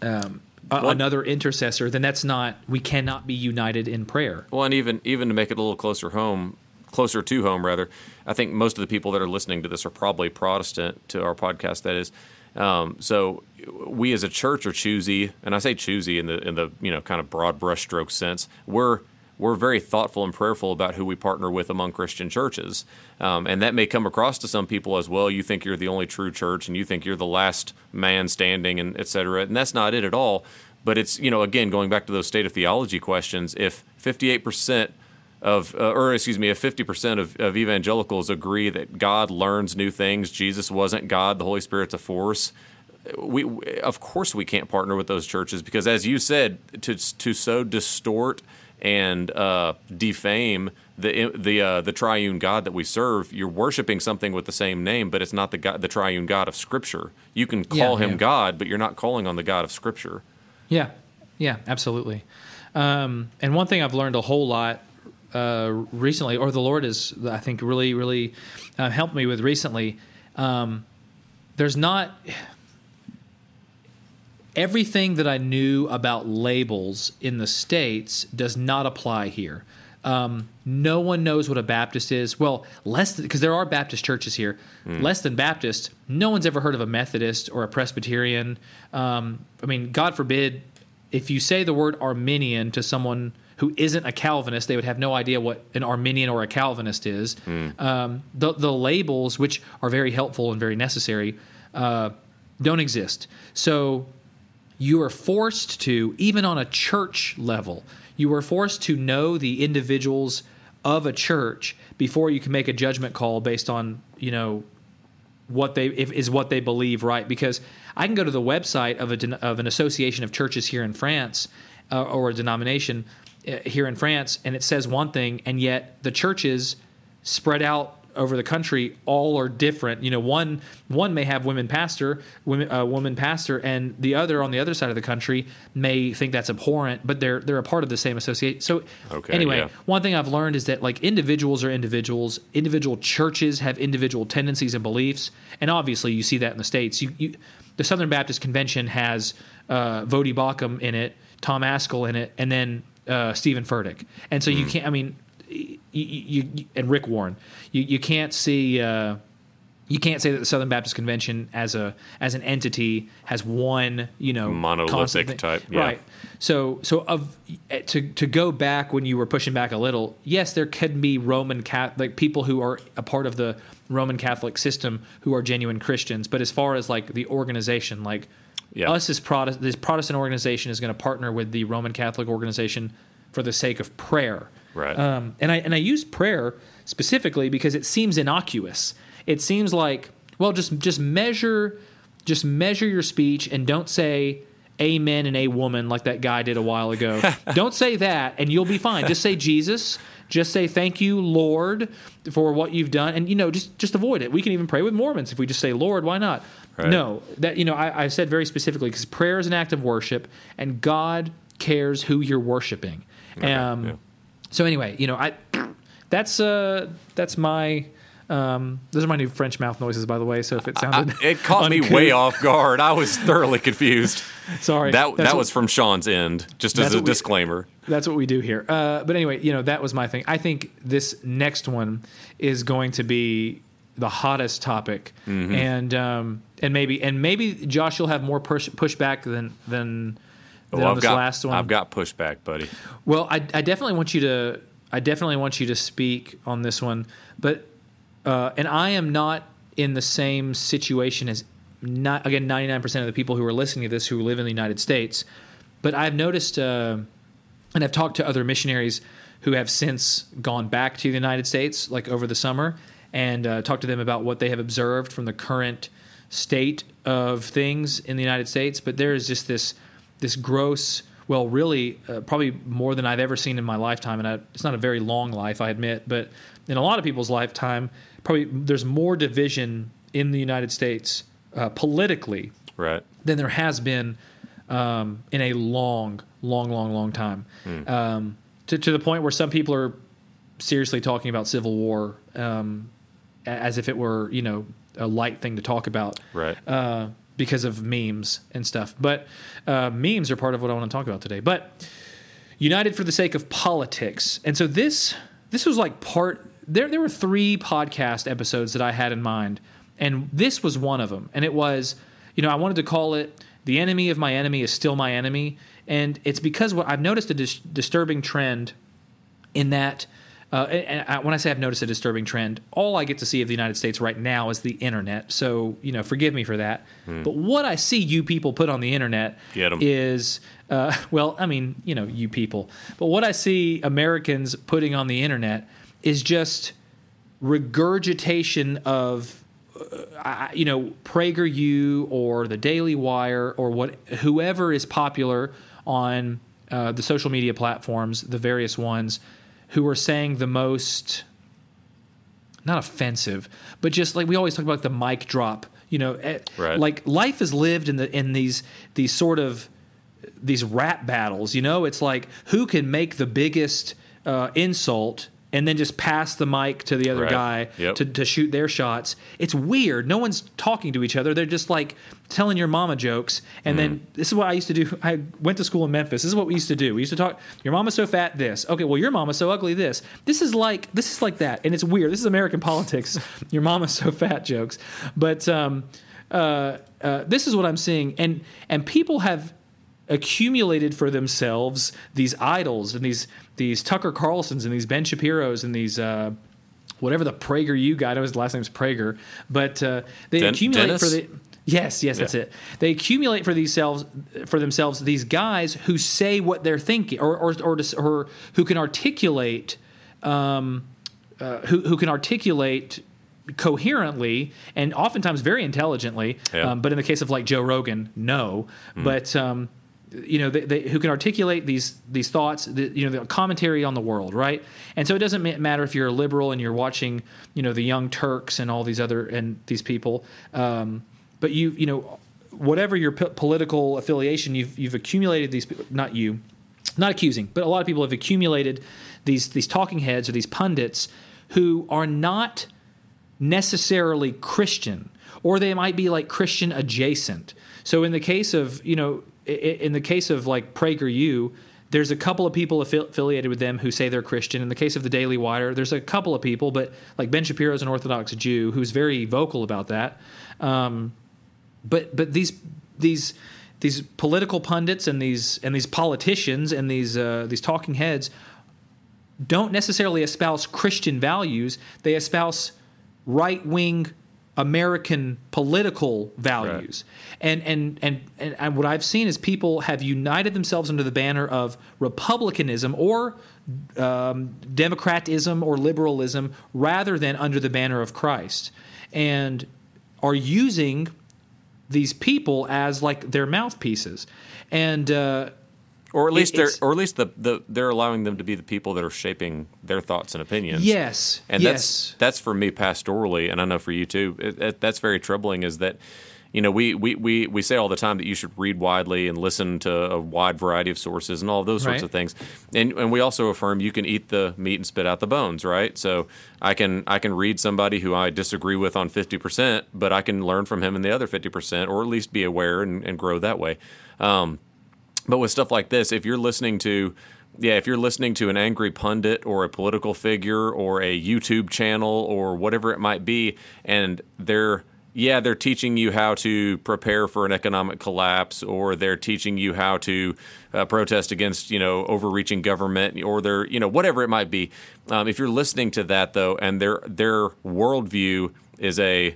the um, another intercessor, then that's not we cannot be united in prayer. Well, and even even to make it a little closer home, closer to home rather, I think most of the people that are listening to this are probably Protestant to our podcast. That is, um, so we as a church are choosy, and I say choosy in the in the you know kind of broad brushstroke sense. We're we're very thoughtful and prayerful about who we partner with among Christian churches, um, and that may come across to some people as well. You think you're the only true church, and you think you're the last man standing, and et cetera. And that's not it at all. But it's you know again going back to those state of theology questions. If 58 percent of, uh, or excuse me, if 50% of, of evangelicals agree that God learns new things, Jesus wasn't God, the Holy Spirit's a force, we, of course we can't partner with those churches because as you said to to so distort and uh, defame the the uh, the triune God that we serve, you're worshiping something with the same name, but it's not the God, the triune God of Scripture. You can call yeah, him yeah. God, but you're not calling on the God of Scripture. Yeah, yeah, absolutely. Um, and one thing I've learned a whole lot uh, recently, or the Lord has, I think, really, really uh, helped me with recently. Um, there's not everything that I knew about labels in the states does not apply here. Um, no one knows what a Baptist is. Well, less because there are Baptist churches here. Mm. Less than Baptist, no one's ever heard of a Methodist or a Presbyterian. Um, I mean, God forbid, if you say the word Arminian to someone who isn't a Calvinist, they would have no idea what an Arminian or a Calvinist is. Mm. Um, the, the labels, which are very helpful and very necessary, uh, don't exist. So you are forced to, even on a church level, you are forced to know the individuals of a church before you can make a judgment call based on you know what they if, is what they believe right? Because I can go to the website of a of an association of churches here in France uh, or a denomination uh, here in France, and it says one thing, and yet the churches spread out over the country all are different. You know, one one may have women pastor, women uh, woman pastor, and the other on the other side of the country may think that's abhorrent, but they're they're a part of the same association. So okay, anyway, yeah. one thing I've learned is that like individuals are individuals. Individual churches have individual tendencies and beliefs, and obviously you see that in the states. You, you the Southern Baptist Convention has uh, Voddie Baucham in it, Tom Ascol in it, and then uh, Steven Furtick. And so you hmm. can't. I mean, you, you, and Rick Warren. You you can't see. Uh, you can't say that the Southern Baptist Convention as a as an entity has one you know monolithic type yeah. right. So so of to to go back when you were pushing back a little, yes, there could be Roman Catholic people who are a part of the Roman Catholic system who are genuine Christians, but as far as like the organization, like yeah. us as Protestant, this Protestant organization is going to partner with the Roman Catholic organization for the sake of prayer. Right. Um, and I and I use prayer specifically because it seems innocuous. It seems like well, just just measure just measure your speech and don't say amen and a woman like that guy did a while ago. (laughs) don't say that and you'll be fine. Just say Jesus. Just say thank you, Lord, for what you've done, and you know, just just avoid it. We can even pray with Mormons if we just say Lord. Why not? Right. No, that you know, I, I said very specifically because prayer is an act of worship, and God cares who you're worshiping. Okay. Um, yeah. So anyway, you know, I that's uh that's my um, those are my new French mouth noises, by the way. So if it sounded, I, it caught me way off guard. I was thoroughly confused. (laughs) Sorry, that that what, was from Sean's end. Just as a disclaimer. We, that's what we do here. Uh, but anyway, you know that was my thing. I think this next one is going to be the hottest topic, mm-hmm. and um, and maybe and maybe Josh, you'll have more push pushback than than. Than oh, I've got, last one. I've got pushback, buddy. Well, I, I definitely want you to I definitely want you to speak on this one, but uh, and I am not in the same situation as not again 99% of the people who are listening to this who live in the United States. but I've noticed, uh, and I've talked to other missionaries who have since gone back to the United States, like over the summer, and uh, talked to them about what they have observed from the current state of things in the United States. But there is just this this gross, well, really, uh, probably more than I've ever seen in my lifetime, and I, it's not a very long life, I admit, but in a lot of people's lifetime, probably there's more division in the United States uh, politically Right. than there has been um, in a long, long, long, long time. Um, to, to the point where some people are seriously talking about civil war um, as if it were, you know, a light thing to talk about Right. uh, because of memes and stuff. But uh, memes are part of what I want to talk about today. But united for the sake of politics, and so this this was like part. There there were three podcast episodes that I had in mind, and this was one of them. And it was, you know, I wanted to call it "The Enemy of My Enemy is Still My Enemy," and it's because what I've noticed a dis- disturbing trend in that. Uh, and I, when I say I've noticed a disturbing trend, all I get to see of the United States right now is the internet. So you know, forgive me for that. But what I see you people put on the internet is, uh, (laughs) well, I mean, you know, you people. But what I see Americans putting on the internet is just regurgitation of I- you know PragerU or the Daily Wire or what whoever is popular on uh, the social media platforms, the various ones who are saying the most not offensive, but just like we always talk about the mic drop. You know, eh, Right. like life is lived in the in these these sort of these rap battles. You know, it's like who can make the biggest uh, insult and then just pass the mic to the other Right. guy Yep. to, to shoot their shots. It's weird. No one's talking to each other. They're just like telling your mama jokes. And then Mm-hmm. this is what I used to do. I went to school in Memphis. This is what we used to do. We used to talk. Your mama's so fat. This. Okay. Well, your mama's so ugly. This. This is like this is like that. And it's weird. This is American (laughs) politics. your mama's so fat jokes. But um, uh, uh, this is what I'm seeing. And and people have accumulated for themselves these idols and these these Tucker Carlsons and these Ben Shapiro's and these uh, whatever the PragerU guy. I know his last name's Prager, but uh, they Den- accumulate Dennis? for the. Yes, yes, that's Yeah. it. They accumulate for themselves for themselves these guys who say what they're thinking, or or or, or who can articulate, um, uh, who who can articulate coherently and oftentimes very intelligently. Yeah. Um, but in the case of like Joe Rogan, no. But um, you know, they, they, who can articulate these these thoughts, the, you know, the commentary on the world, right? And so it doesn't ma- matter if you're a liberal and you're watching, you know, the Young Turks and all these other and these people, um, but you you know, whatever your p- political affiliation, you've you've accumulated these. Not you, not accusing, but a lot of people have accumulated these these talking heads or these pundits who are not necessarily Christian, or they might be like Christian adjacent. So in the case of you know, in the case of like PragerU, there's a couple of people affi- affiliated with them who say they're Christian. In the case of the Daily Wire, there's a couple of people, but like Ben Shapiro is an Orthodox Jew who's very vocal about that. Um, but but these these these political pundits and these and these politicians and these uh, these talking heads don't necessarily espouse Christian values. They espouse right wing American political values. And, and, and, and, and what I've seen is people have united themselves under the banner of republicanism or um, democratism or liberalism rather than under the banner of Christ. And are using these people as like their mouthpieces. And, uh, Or at least they're, or at least the, the they're allowing them to be the people that are shaping their thoughts and opinions. yes, and yes. that's that's for me pastorally, and I know for you too. It, it, that's very troubling. Is that you know we, we we we say all the time that you should read widely and listen to a wide variety of sources and all of those sorts Right. of things, and and we also affirm you can eat the meat and spit out the bones, right? So I can I can read somebody who I disagree with on fifty percent, but I can learn from him in the other fifty percent, or at least be aware and, and grow that way. Um, but with stuff like this, if you're listening to, yeah, if you're listening to an angry pundit or a political figure or a YouTube channel or whatever it might be, and they're, yeah, they're teaching you how to prepare for an economic collapse or they're teaching you how to uh, protest against, you know, overreaching government or they're, you know, whatever it might be. Um, if you're listening to that though, and their their worldview is a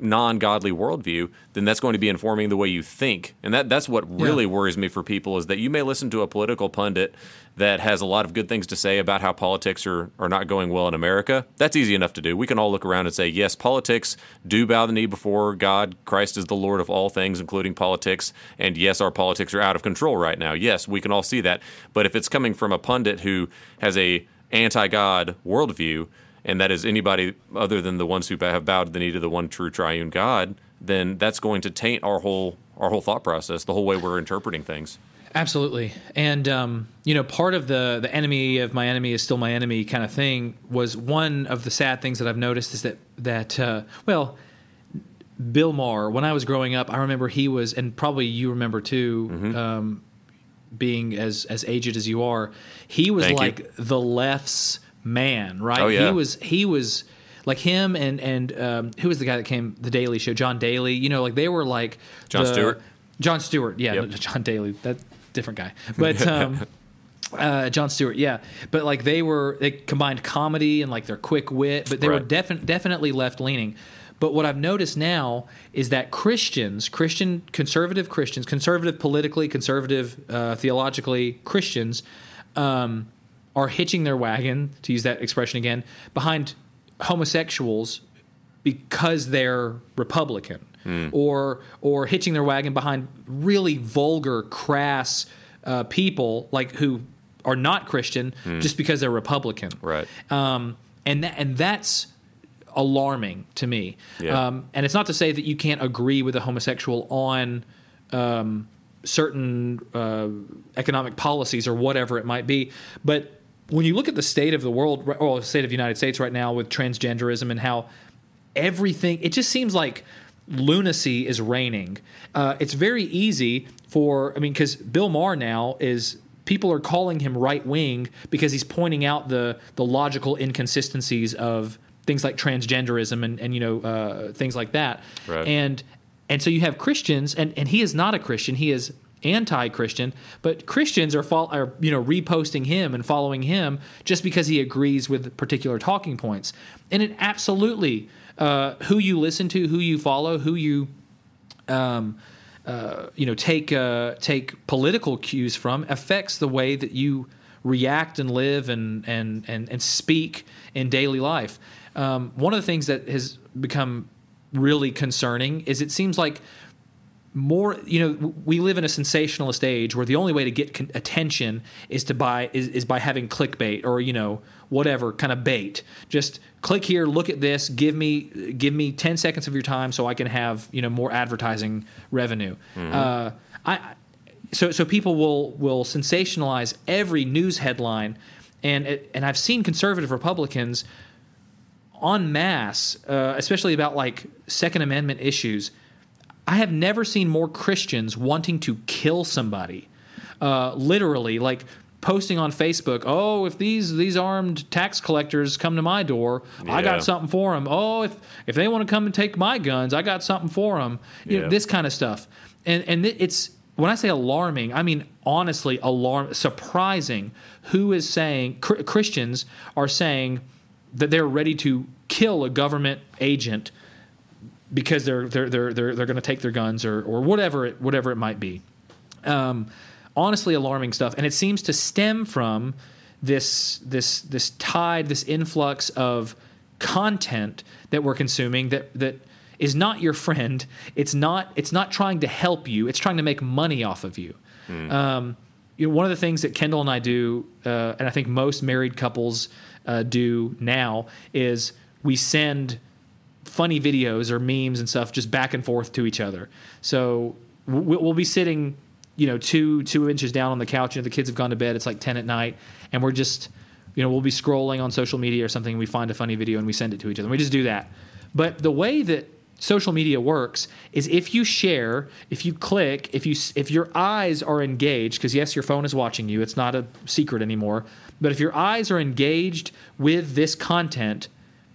non-godly worldview, then that's going to be informing the way you think, and that that's what really Yeah. worries me for people is that you may listen to a political pundit that has a lot of good things to say about how politics are, are not going well in America. That's easy enough to do. We can all look around and say, yes, politics do bow the knee before God. Christ is the Lord of all things, including politics. And yes, our politics are out of control right now. Yes, we can all see that. But if it's coming from a pundit who has a anti-God worldview, and that is anybody other than the ones who have bowed the knee to the one true triune God, then that's going to taint our whole our whole thought process, the whole way we're interpreting things. Absolutely, and um, you know, part of the the enemy of my enemy is still my enemy kind of thing was one of the sad things that I've noticed is that that uh, well, Bill Maher. When I was growing up, I remember he was, and probably you remember too, Mm-hmm. um, being as as aged as you are, he was Thank you. like the left's man, right? Oh, yeah. He was he was like him and and um, who was the guy that came the Daily Show, John Daly. You know, like they were like John the- Stewart? Jon Stewart, yeah, Yep. (laughs) John Daly, that different guy, but. (laughs) Um, uh, Jon Stewart, yeah, but like they were, they combined comedy and like their quick wit, but they were Right. defi- definitely left leaning. But what I've noticed now is that Christians, Christian conservative Christians, conservative politically, conservative uh, theologically Christians, um, are hitching their wagon, to use that expression again, behind homosexuals because they're Republican, or or hitching their wagon behind really vulgar, crass uh, people like who are not Christian just because they're Republican. Right. Um, and that, and that's alarming to me. Yeah. Um, and it's not to say that you can't agree with a homosexual on um, certain uh, economic policies or whatever it might be, but when you look at the state of the world or the state of the United States right now with transgenderism and how everything it just seems like lunacy is reigning. Uh, it's very easy for i mean because bill maher now is people are calling him right wing because he's pointing out the the logical inconsistencies of things like transgenderism and, and you know uh, things like that. Right. and and so you have christians and and he is not a christian. He is anti-christian but christians are are you know reposting him and following him just because he agrees with particular talking points and it absolutely uh, who you listen to who you follow who you um, uh, you know take uh, take political cues from affects the way that you react and live and and and, and speak in daily life. Um, one of the things that has become really concerning is it seems like more you know we live in a sensationalist age where the only way to get con- attention is to buy is, is by having clickbait or you know whatever kind of bait. Just click here look at this give me give me 10 seconds of your time so i can have you know more advertising revenue. Uh, i so so people will will sensationalize every news headline. And it- and i've seen conservative republicans en masse, uh, especially about like Second Amendment issues, I have never seen more Christians wanting to kill somebody. Uh, literally, like posting on Facebook, "Oh, if these these armed tax collectors come to my door, I got something for them. Oh, if if they want to come and take my guns, I got something for them. You know, this kind of stuff. And and it's when I say alarming, I mean honestly alarm, surprising. Who is saying Chr- Christians are saying that they're ready to kill a government agent because they're they're they're they're, they're going to take their guns or or whatever it whatever it might be. Um, honestly, alarming stuff, and it seems to stem from this this this tide, this influx of content that we're consuming that that is not your friend. It's not it's not trying to help you. It's trying to make money off of you. Um, you know, one of the things that Kendall and I do, uh, and I think most married couples uh, do now, is we send funny videos or memes and stuff just back and forth to each other. So we- we'll be sitting, you know, two two inches down on the couch. You know, the kids have gone to bed. It's like ten at night, and we're just, you know, we'll be scrolling on social media or something. We find a funny video and we send it to each other. And We just do that. But the way that social media works is if you share, if you click, if you if your eyes are engaged, because yes, your phone is watching you. It's not a secret anymore. But if your eyes are engaged with this content,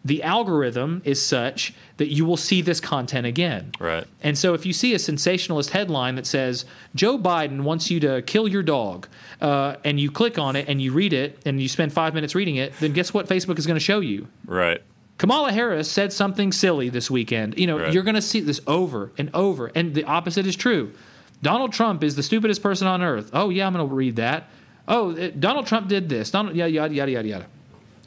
the algorithm is such that you will see this content again. Right. And so if you see a sensationalist headline that says Joe Biden wants you to kill your dog, uh, and you click on it and you read it and you spend five minutes reading it, then guess what Facebook is going to show you? Right. Kamala Harris said something silly this weekend. You know, Right. you're going to see this over and over, and the opposite is true. Donald Trump is the stupidest person on earth. Oh yeah, I'm going to read that. Oh, it- Donald Trump did this. Donald, yada yada yada yada yada.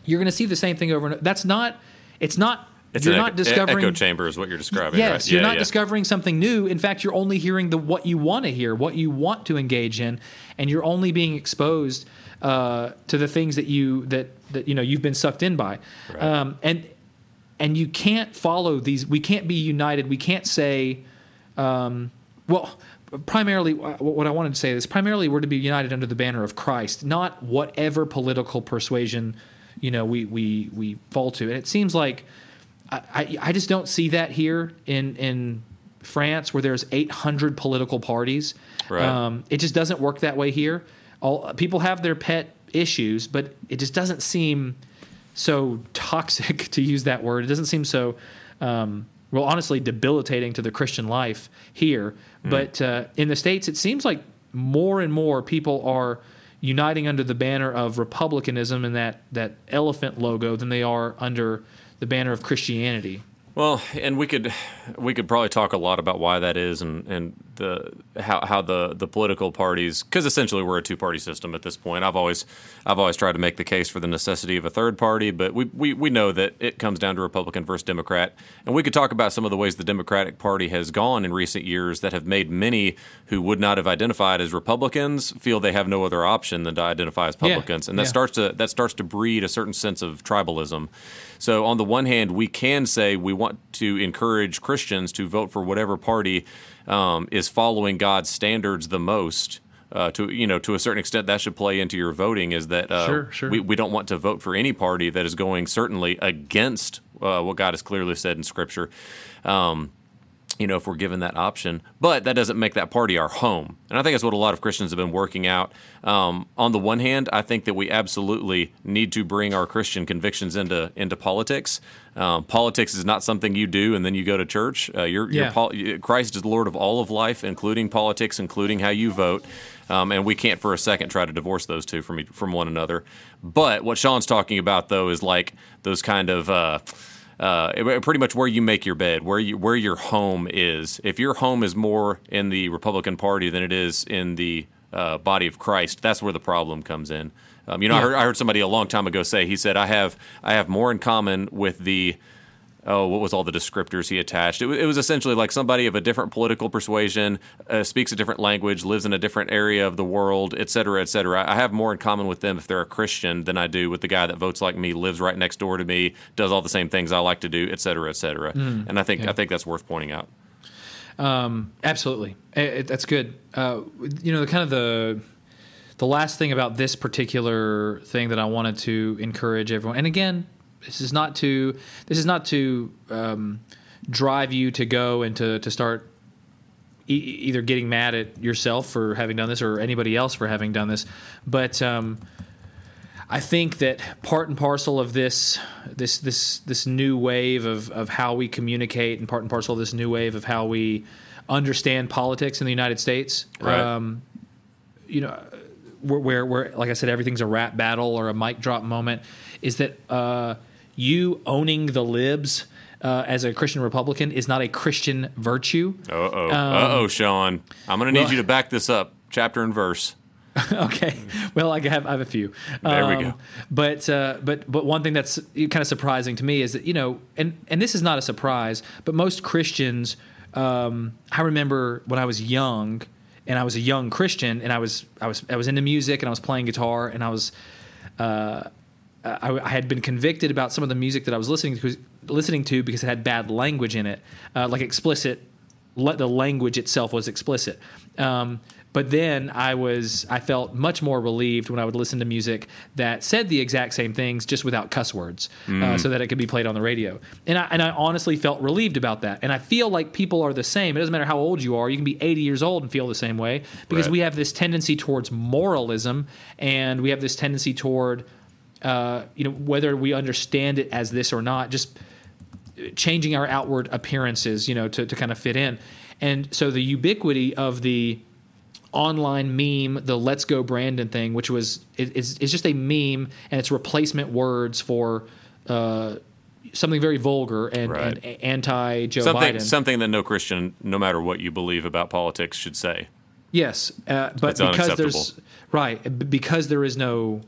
You're going to see the same thing over and over. That's not. It's not. It's you're not echo, discovering. echo chamber is what you're describing. Yes, right? you're not yeah. discovering something new. In fact, you're only hearing the what you want to hear, what you want to engage in, and you're only being exposed uh, to the things that you that that you know you've been sucked in by, Right. um, and and you can't follow these. We can't be united. We can't say, um, well. Primarily, uh, what I wanted to say is primarily we're to be united under the banner of Christ, not whatever political persuasion, you know, we we we fall to. And it seems like I, I, I just don't see that here in in France where there's 800 political parties. Right. Um, it just doesn't work that way here. All people have their pet issues, but it just doesn't seem so toxic (laughs) to use that word. It doesn't seem so um, well, honestly, debilitating to the Christian life here. But uh, in the states, it seems like more and more people are uniting under the banner of republicanism and that that elephant logo than they are under the banner of Christianity. Well, and we could we could probably talk a lot about why that is, and and the how how the the political parties because essentially we're a two party system at this point. I've always I've always tried to make the case for the necessity of a third party, but we we, we know that it comes down to Republican versus Democrat, and we could talk about some of the ways the Democratic Party has gone in recent years that have made many who would not have identified as Republicans feel they have no other option than to identify as Yeah, Republicans, and that yeah. starts to that starts to breed a certain sense of tribalism. So on the one hand, we can say we want to encourage Christians to vote for whatever party um, is following God's standards the most. Uh, to you know, to a certain extent, that should play into your voting. Is that uh, Sure, sure. We, we don't want to vote for any party that is going certainly against uh, what God has clearly said in Scripture. Um, you know, if we're given that option. But that doesn't make that party our home. And I think that's what a lot of Christians have been working out. Um, on the one hand, I think that we absolutely need to bring our Christian convictions into into politics. Um, politics is not something you do and then you go to church. Uh, you're, you're pol- Christ is the Lord of all of life, including politics, including how you vote. Um, and we can't for a second try to divorce those two from from one another. But what Sean's talking about, though, is like those kind of uh, uh, pretty much where you make your bed, where you where your home is. If your home is more in the Republican Party than it is in the uh, body of Christ, that's where the problem comes in. Um, you know, I, heard, I heard somebody a long time ago say he said I have I have more in common with the oh, what was all the descriptors he attached? It, it was essentially like somebody of a different political persuasion, uh, speaks a different language, lives in a different area of the world, et cetera, et cetera. I have more in common with them if they're a Christian than I do with the guy that votes like me, lives right next door to me, does all the same things I like to do, et cetera, et cetera. and I think yeah. I think that's worth pointing out. Absolutely, Eh, eh, that's good. Uh, you know, the kind of the the last thing about this particular thing that I wanted to encourage everyone, and again, this is not to this is not to um, drive you to go and to to start e- either getting mad at yourself for having done this or anybody else for having done this, but um, I think that part and parcel of this this this this new wave of of how we communicate and part and parcel of this new wave of how we understand politics in the United States. Right. Um, you know, where, where where like I said, everything's a rap battle or a mic drop moment. Is that uh, you owning the libs? Uh, as a Christian Republican is not a Christian virtue. Uh oh, uh oh, Sean, I'm going to need Um, well- you to back this up, chapter and verse. (laughs) okay. Well, I have I have a few. There we go. But uh, but but one thing that's kind of surprising to me is that you know, and and this is not a surprise, but most Christians. Um, I remember when I was young, and I was a young Christian, and I was I was I was into music, and I was playing guitar, and I was. Uh, I, I had been convicted about some of the music that I was listening to, listening to because it had bad language in it, uh, like explicit. Le- the language itself was explicit. Um, but then I was I felt much more relieved when I would listen to music that said the exact same things just without cuss words, uh, so that it could be played on the radio. And I, and I honestly felt relieved about that. And I feel like people are the same. It doesn't matter how old you are. You can be 80 years old and feel the same way because Right. we have this tendency towards moralism and we have this tendency toward uh, you know whether we understand it as this or not, just changing our outward appearances, you know, to, to kind of fit in. And so the ubiquity of the online meme, the "Let's Go Brandon" thing, which was it, it's, it's just a meme and it's replacement words for uh, something very vulgar and, Right. and anti Joe something Biden. something that no Christian, no matter what you believe about politics, should say. Yes, uh, but It's because there's right because there is no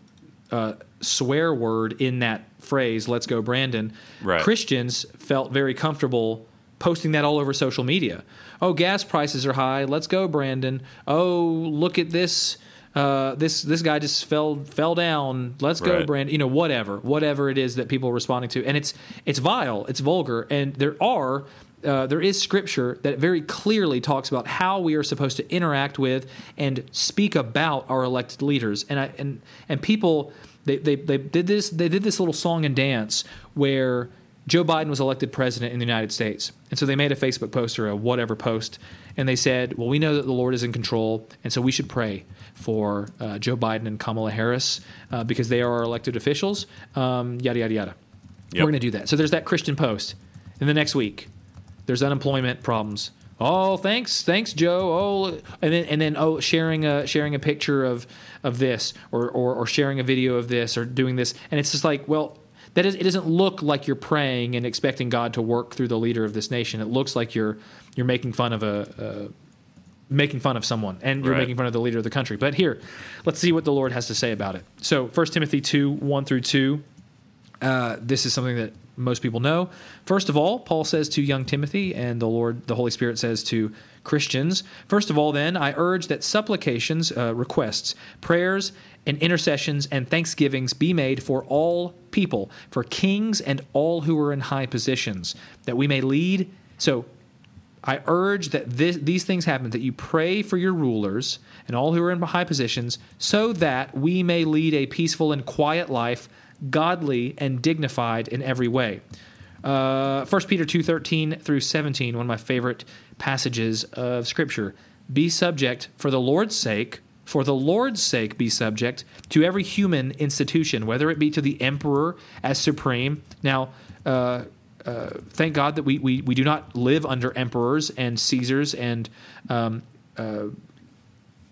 uh, swear word in that phrase "Let's go, Brandon." Right. Christians felt very comfortable posting that all over social media. Oh, gas prices are high. Let's go, Brandon. Oh, look at this. Uh, this this guy just fell fell down. Let's go, Right. Brandon. You know, whatever whatever it is that people are responding to, and it's it's vile, it's vulgar, and there are uh, there is scripture that very clearly talks about how we are supposed to interact with and speak about our elected leaders. And I, and and people they, they, they did this they did this little song and dance where Joe Biden was elected president in the United States. And so they made a Facebook post or a whatever post and they said, "Well, we know that the Lord is in control, and so we should pray for uh, Joe Biden and Kamala Harris uh, because they are our elected officials." Um, yada yada yada. Yep. We're going to do that. So there's that Christian post. And the next week, there's unemployment problems. Oh, thanks, thanks, Joe. Oh, and then and then oh, sharing a sharing a picture of of this, or or, or sharing a video of this, or doing this, and it's just like, well, that is, it doesn't look like you're praying and expecting God to work through the leader of this nation. It looks like you're you're making fun of a. a making fun of someone and you're Right. making fun of the leader of the country but here let's see what the lord has to say about it so 1 timothy 2 1 through 2 uh, this is something that most people know. First of all, Paul says to young Timothy, and the Lord, the Holy Spirit says to Christians. First of all, then, I urge that supplications, uh, requests, prayers, and intercessions and thanksgivings be made for all people, for kings and all who are in high positions, that we may lead. So, I urge that this, these things happen, that you pray for your rulers and all who are in high positions, so that we may lead a peaceful and quiet life, godly and dignified in every way. Uh, 1 Peter 2.13 through 17, one of my favorite passages of Scripture. Be subject for the Lord's sake, for the Lord's sake be subject to every human institution, whether it be to the emperor as supreme. Now, uh, uh, thank God that we, we, we do not live under emperors and Caesars and um, uh,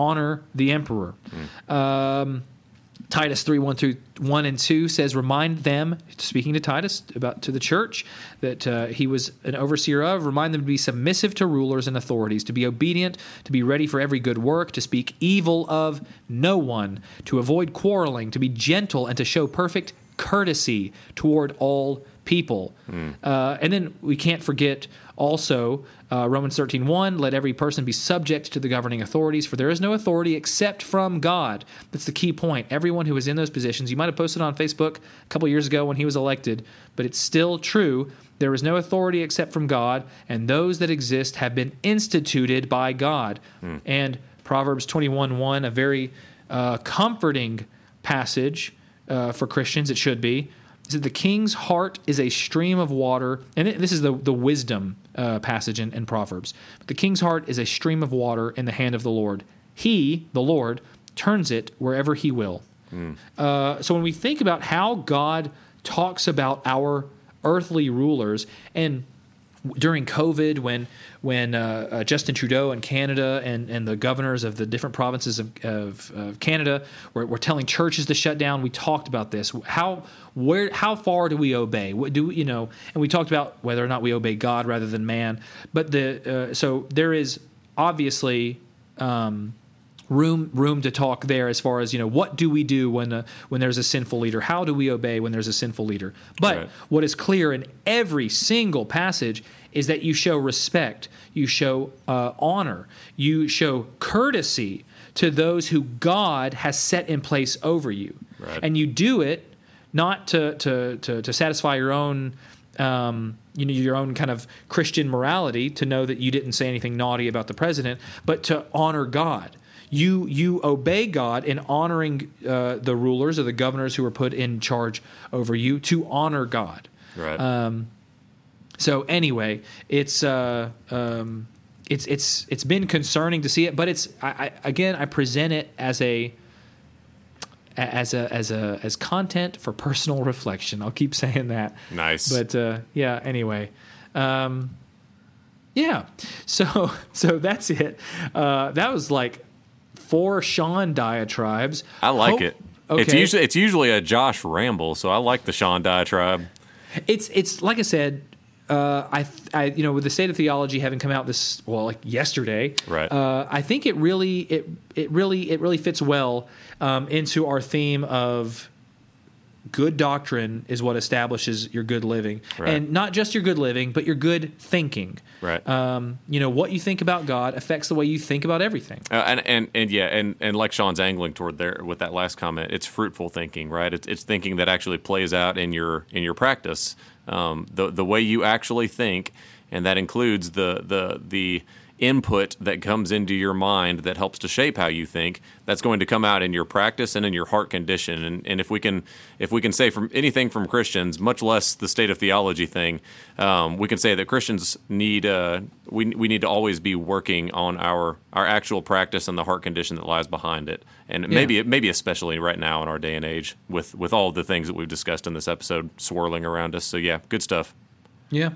honor the emperor. Um, Titus 3 1 through 1 and 2 says, Remind them, speaking to Titus about to the church, that uh, he was an overseer of, remind them to be submissive to rulers and authorities, to be obedient, to be ready for every good work, to speak evil of no one, to avoid quarreling, to be gentle, and to show perfect courtesy toward all people. Uh, and then we can't forget also uh, Romans 13 1, let every person be subject to the governing authorities, for there is no authority except from God. That's the key point. Everyone who is in those positions, you might have posted on Facebook a couple years ago when he was elected, but it's still true. There is no authority except from God, and those that exist have been instituted by God. And Proverbs 21 1, a very uh, comforting passage uh, for Christians, it should be. Is that the king's heart is a stream of water, and it- this is the, the wisdom uh, passage in, in Proverbs. The king's heart is a stream of water in the hand of the Lord. He, the Lord, turns it wherever he will. Uh, so when we think about how God talks about our earthly rulers, and during COVID, when when uh, uh, Justin Trudeau in Canada and, and the governors of the different provinces of, of, of Canada were, were telling churches to shut down, we talked about this. How where how far do we obey? What do you know? And we talked about whether or not we obey God rather than man. But the uh, so there is obviously. Um, room room to talk there as far as you know what do we do when uh, when there's a sinful leader how do we obey when there's a sinful leader but Right. what is clear in every single passage is that you show respect you show uh, honor you show courtesy to those who god has set in place over you Right. and you do it not to to to, to satisfy your own um, you know your own kind of Christian morality to know that you didn't say anything naughty about the president, but to honor God. You you obey God in honoring uh, the rulers or the governors who were put in charge over you to honor God. Right. Um, so anyway, it's uh, um, it's it's it's been concerning to see it, but it's I, I, again I present it as a as a as a as content for personal reflection. I'll keep saying that. Nice. But uh, yeah. Anyway. Um, yeah. So (laughs) so that's it. Uh, that was like four Sean diatribes. I like Hope- it. Okay. It's usually it's usually a Josh ramble, so I like the Sean diatribe. It's it's like I said. Uh, I, I you know with the state of theology having come out this well like yesterday, Right. Uh, I think it really it it really it really fits well um, into our theme of good doctrine is what establishes your good living, Right. and not just your good living, but your good thinking. Right. Um, you know what you think about God affects the way you think about everything. Uh, and, and and yeah, and, and like Sean's angling toward there with that last comment, it's fruitful thinking, right? It's, it's thinking that actually plays out in your in your practice, um, the the way you actually think, and that includes the the the input that comes into your mind that helps to shape how you think. That's going to come out in your practice and in your heart condition. And, and if we can if we can say from anything from Christians, much less the state of theology thing, um, we can say that Christians need uh, we we need to always be working on our our actual practice and the heart condition that lies behind it. And maybe maybe especially right now in our day and age with with all of the things that we've discussed in this episode swirling around us. So yeah, good stuff. Yeah.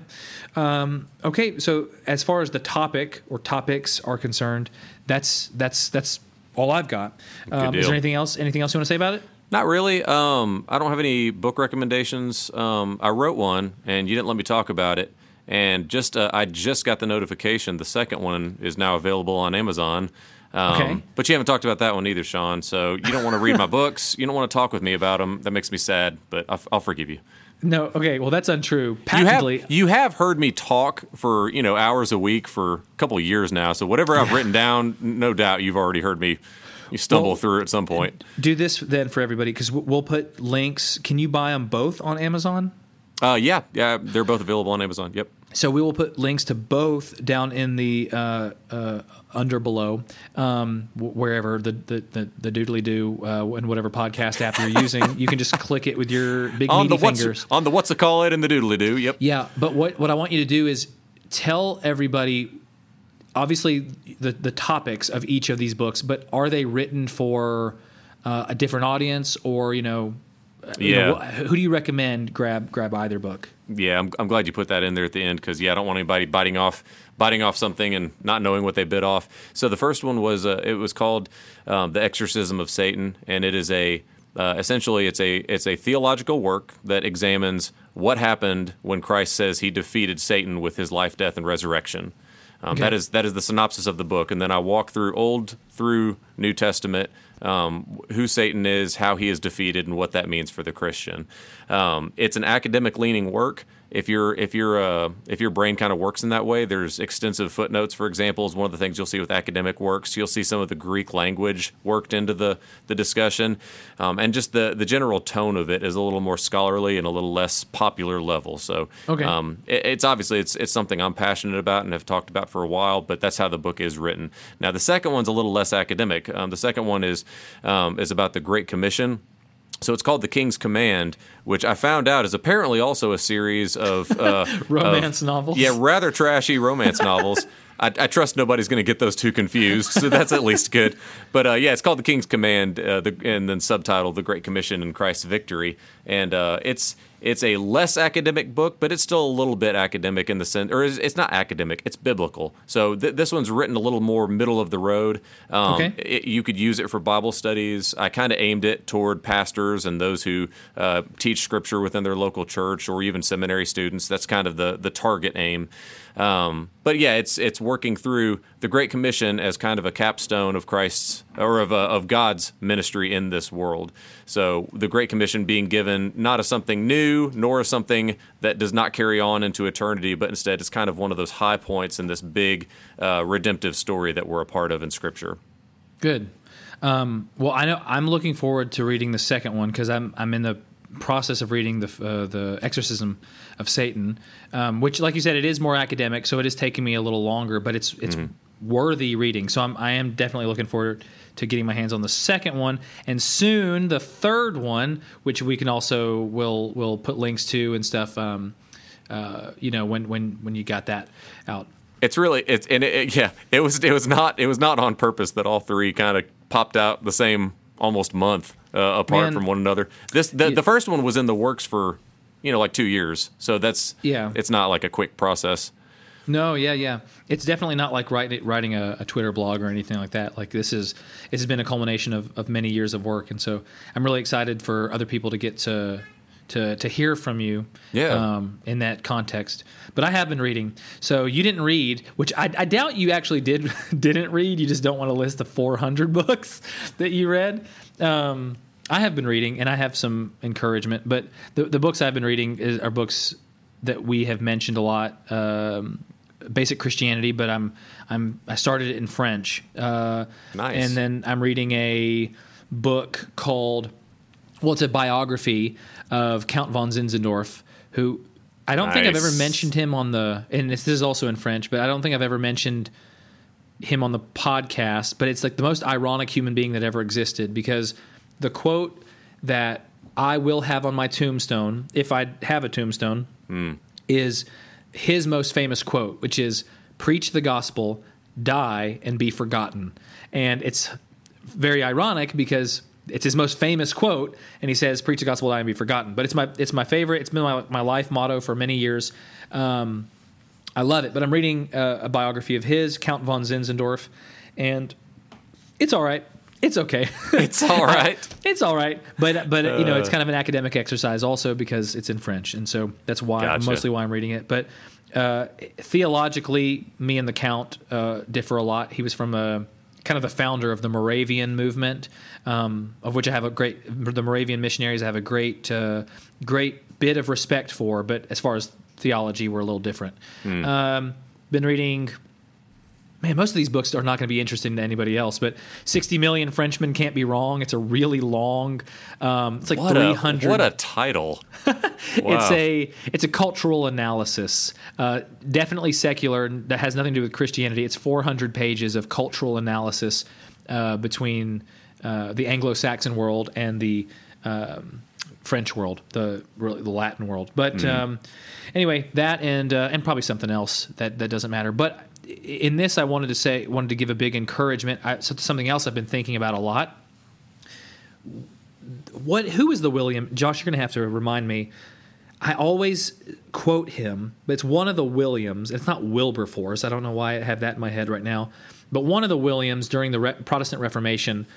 Um, okay. So as far as the topic or topics are concerned, that's that's that's all I've got. Um, is there anything else? Anything else you want to say about it? Not really. Um, I don't have any book recommendations. Um, I wrote one, and you didn't let me talk about it. And just uh, I just got the notification. The second one is now available on Amazon. Um, Okay. But you haven't talked about that one either, Sean. So you don't want to read my (laughs) books. You don't want to talk with me about them. That makes me sad. But I'll, I'll forgive you. No. Okay. Well, that's untrue. You have you have heard me talk for you know hours a week for a couple of years now. So whatever I've written (laughs) down, no doubt you've already heard me. You stumble Well- through at some point. do this then for everybody because we'll put links. Can you buy them both on Amazon? Uh, yeah, yeah, they're both available on Amazon. Yep. So we will put links to both down in the uh, uh, under below, um, wherever the the, the, the doodly do uh, and whatever podcast app you're using. you can just (laughs) click it with your big on meaty fingers. on the what's a call it and the doodly doo. Yep. Yeah, but what what I want you to do is tell everybody. Obviously, the the topics of each of these books, but are they written for uh, a different audience, or you know, Yeah. know, wh- who do you recommend grab grab either book? Yeah, I'm, I'm glad you put that in there at the end because yeah, I don't want anybody biting off biting off something and not knowing what they bit off. So the first one was uh, it was called um, the Exorcism of Satan, and it is a uh, essentially it's a it's a theological work that examines what happened when Christ says he defeated Satan with his life, death, and resurrection. Um, Okay. That is that is the synopsis of the book, and then I walk through Old through New Testament, um, who Satan is, how he is defeated, and what that means for the Christian. Um, it's an academic leaning work. If your if your uh, if your brain kind of works in that way, there's extensive footnotes. For example, is one of the things you'll see with academic works. You'll see some of the Greek language worked into the the discussion, um, and just the the general tone of it is a little more scholarly and a little less popular level. So Okay. um, it, it's obviously it's it's something I'm passionate about and have talked about for a while. But that's how the book is written. Now the second one's a little less academic. Um, the second one is um, is about the Great Commission. So it's called The King's Command, which I found out is apparently also a series of (laughs) uh, Romance of- novels? Yeah, rather trashy romance novels. (laughs) I, I trust nobody's going to get those two confused, so that's at least good. But uh, yeah, it's called The King's Command, uh, the, and then subtitled The Great Commission and Christ's Victory. And uh, it's it's a less academic book, but it's still a little bit academic in the sense, or it's, it's not academic, it's biblical. So th- this one's written a little more middle of the road. Um, Okay. it, you could use it for Bible studies. I kind of aimed it toward pastors and those who uh, teach Scripture within their local church, or even seminary students. That's kind of the the target aim. Um, but yeah, it's it's working through the Great Commission as kind of a capstone of Christ's or of uh, of God's ministry in this world. So the Great Commission being given not as something new, nor as something that does not carry on into eternity, but instead it's kind of one of those high points in this big uh, redemptive story that we're a part of in Scripture. Good. Um, well, I know I'm looking forward to reading the second one because I'm I'm in the process of reading the uh, the Exorcism of Satan, um, which, like you said, it is more academic, so it is taking me a little longer, but it's it's worthy reading. So I'm I am definitely looking forward to getting my hands on the second one, and soon the third one, which we can also will will put links to and stuff. Um, uh, you know, when when when you got that out. It's really it's and it, it, yeah, it was it was not it was not on purpose that all three kind of popped out the same almost month uh, apart Man. from one another. This the, Yeah. the first one was in the works for you know like two years, so that's Yeah. it's not like a quick process. No, yeah, yeah. It's definitely not like writing writing a, a Twitter blog or anything like that. Like this is has been a culmination of, of many years of work, and so I'm really excited for other people to get to to to hear from you. Yeah. Um, in that context, but I have been reading. So you didn't read, which I, I doubt you actually did (laughs) didn't read. You just don't want to list the 400 (laughs) books that you read. Um, I have been reading, and I have some encouragement. But the the books I've been reading is, are books that we have mentioned a lot. Um, basic Christianity, but I'm I'm I started it in French. Uh, Nice. And then I'm reading a book called well, it's a biography of Count von Zinzendorf, who I don't think I've ever mentioned him on the and this is also in French, but I don't think I've ever mentioned him on the podcast, but it's like the most ironic human being that ever existed because the quote that I will have on my tombstone, if I have a tombstone, is his most famous quote, which is preach the gospel, die, and be forgotten. And it's very ironic because it's his most famous quote, and he says, "Preach the gospel, die, and be forgotten." But it's my it's my favorite. It's been my, my life motto for many years. Um, I love it. But I'm reading uh, a biography of his, Count von Zinzendorf, and it's all right. It's okay. (laughs) It's all (laughs) right. it's all right. But but you know, it's kind of an academic exercise also because it's in French, and so that's why Gotcha. mostly why I'm reading it. But uh, theologically, me and the Count uh, differ a lot. He was from a kind of the founder of the Moravian movement, um, of which I have a great the Moravian missionaries. I have a great uh, great bit of respect for. But as far as theology, we're a little different. Um, been reading man, most of these books are not going to be interesting to anybody else. But 60 Million Frenchmen Can't Be Wrong. It's a really long. Um, it's like What a 300. what a title. (laughs) It's a it's a cultural analysis. Uh, definitely secular. That has nothing to do with Christianity. It's 400 pages of cultural analysis uh, between uh, the Anglo-Saxon world and the um, French world, the really the Latin world. But um, anyway, that and uh, and probably something else that that doesn't matter. But in this, I wanted to say wanted to give a big encouragement. I, something else I've been thinking about a lot. What? Who is the William? Josh, you're going to have to remind me. I always quote him, but it's one of the Williams. It's not Wilberforce. I don't know why I have that in my head right now. But one of the Williams during the Re- Protestant Reformation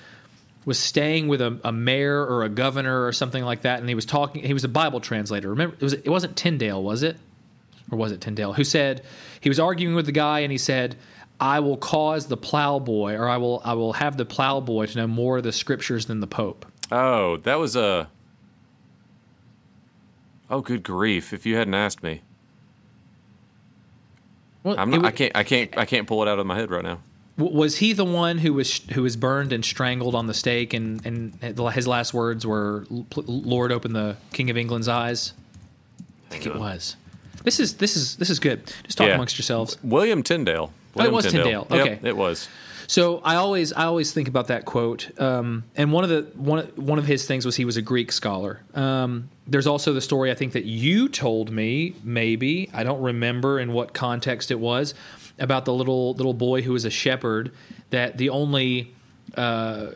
was staying with a, a mayor or a governor or something like that, and he was talking. He was a Bible translator. Remember, it was it wasn't Tyndale, was it? Or was it Tyndale? Who said he was arguing with the guy, and he said, "I will cause the plowboy, or I will I will have the plowboy to know more of the scriptures than the Pope." Oh, that was a. Oh, good grief! If you hadn't asked me, Well, not, I can't. I can't. I can't pull it out of my head right now. Was he the one who was who was burned and strangled on the stake, and and his last words were, "Lord, open the King of England's eyes"? I think it was. This is this is this is good. Just talk Yeah. amongst yourselves. William Tyndale. Oh, it was Tyndale. Yep, Okay. it was. So I always I always think about that quote. Um, and one of the one one of his things was he was a Greek scholar. Um, there's also the story I think that you told me maybe I don't remember in what context it was about the little little boy who was a shepherd that the only uh,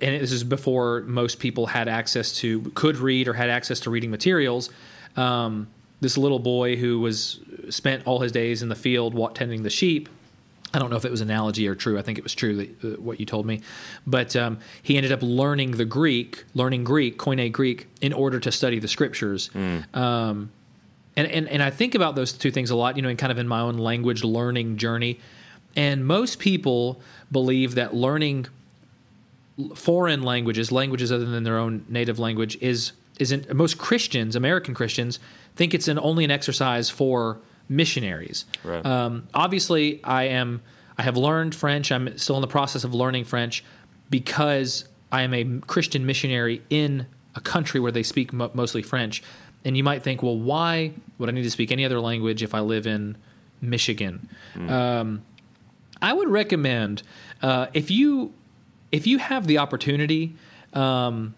and this is before most people had access to could read or had access to reading materials. Um, this little boy who was spent all his days in the field tending the sheep. I don't know if it was analogy or true. I think it was true that, uh, what you told me, but um, he ended up learning the Greek, learning Greek, Koine Greek, in order to study the scriptures. Um, and, and and I think about those two things a lot, you know, in kind of in my own language learning journey. And most people believe that learning foreign languages, languages other than their own native language, is isn't most Christians, American Christians, think it's an only an exercise for missionaries. Right. Um, obviously, I am. I have learned French. I'm still in the process of learning French because I am a Christian missionary in a country where they speak mo- mostly French. And you might think, well, why would I need to speak any other language if I live in Michigan? Um, I would recommend uh, if you if you have the opportunity, um,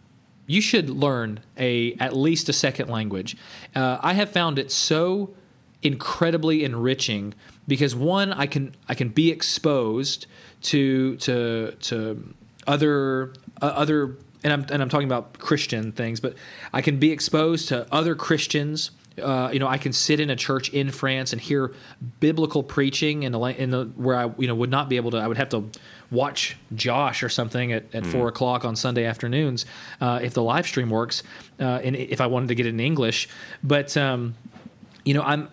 you should learn a at least a second language. Uh, I have found it so incredibly enriching because one, I can I can be exposed to to to other uh, other and I'm and I'm talking about Christian things, but I can be exposed to other Christians. Uh, you know, I can sit in a church in France and hear biblical preaching in the in the where I you know would not be able to. I would have to watch Josh or something at, at mm. four o'clock on Sunday afternoons uh, if the live stream works, uh, and if I wanted to get it in English. But um, you know, I'm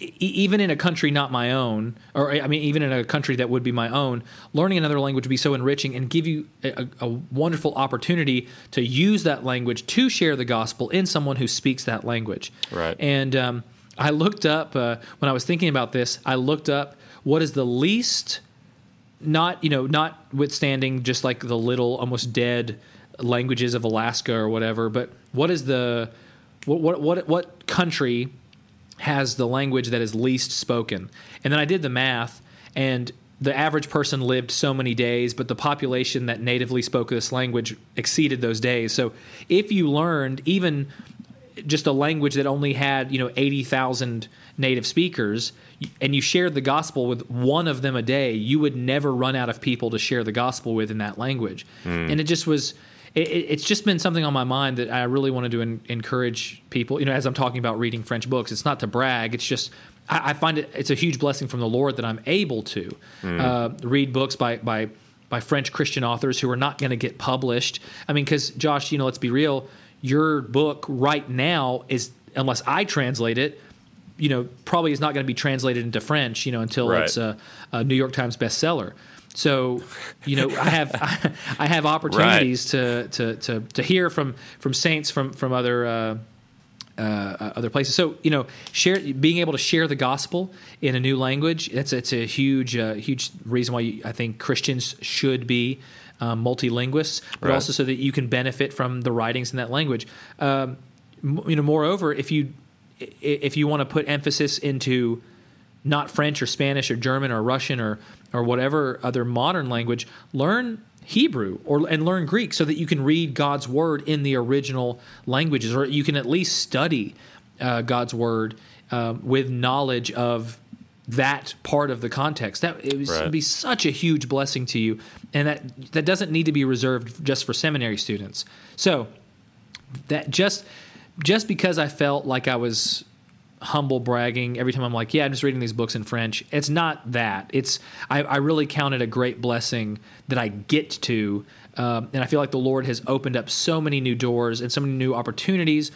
even in a country not my own, or I mean, even in a country that would be my own, learning another language would be so enriching and give you a, a, wonderful opportunity to use that language to share the gospel in someone who speaks that language. Right. And um, I looked up uh, when I was thinking about this. I looked up what is the least, not you know, notwithstanding just like the little almost dead languages of Alaska or whatever, but what is the what what what, what country has the language that is least spoken. And then I did the math, and the average person lived so many days, but the population that natively spoke this language exceeded those days. So if you learned even just a language that only had you know 80,000 native speakers and you shared the gospel with one of them a day you would never run out of people to share the gospel with in that language mm. and it just was it, it's just been something on my mind that I really wanted to encourage people. You know, as I'm talking about reading French books, it's not to brag. It's just I, I find it it's a huge blessing from the Lord that I'm able to mm. uh, read books by by by French Christian authors who are not going to get published. I mean, because Josh, you know, let's be real. Your book right now is unless I translate it you know probably is not going to be translated into French, you know, until right. it's a, a, New York Times bestseller. So, you know, I have (laughs) I have opportunities right. to, to to to hear from from saints from from other. Uh, uh, other places. So you know, share being able to share the gospel in a new language. That's it's a huge uh, huge reason why you, I think Christians should be um, multilinguists, but right. also so that you can benefit from the writings in that language. Um, you know, moreover, if you if you want to put emphasis into not French or Spanish or German or Russian or or whatever other modern language, learn Hebrew or and learn Greek so that you can read God's word in the original languages, or you can at least study uh, God's word um, with knowledge of that part of the context. That it right. would be such a huge blessing to you, and that that doesn't need to be reserved just for seminary students. So that just just because I felt like I was humble bragging every time I'm like, yeah, I'm just reading these books in French. It's not that. It's I, I really count it a great blessing that I get to, um, and I feel like the Lord has opened up so many new doors and so many new opportunities.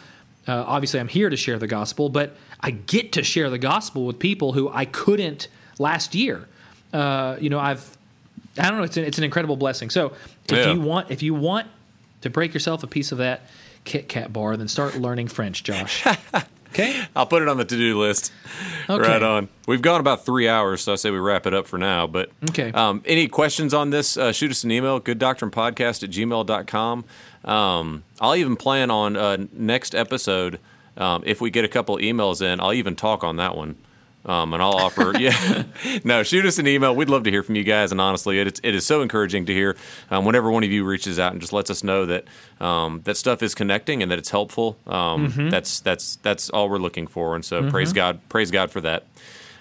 Uh, obviously, I'm here to share the gospel, but I get to share the gospel with people who I couldn't last year. Uh, you know, I've I don't know. It's an, it's an incredible blessing. So if yeah. you want if you want to break yourself a piece of that Kit Kat bar, then start learning French, Josh. (laughs) Okay. I'll put it on the to do list. Okay. Right on. We've gone about three hours, so I say we wrap it up for now. But okay. Um, any questions on this, uh, shoot us an email, gooddoctrinepodcast at gmail.com. Um, I'll even plan on uh, next episode, um, if we get a couple emails in, I'll even talk on that one. Um, and I'll offer, (laughs) yeah, no, shoot us an email. We'd love to hear from you guys. And honestly, it, it is so encouraging to hear um, whenever one of you reaches out and just lets us know that um, that stuff is connecting and that it's helpful. Um, mm-hmm. That's that's that's all we're looking for. And so mm-hmm. praise God, praise God for that.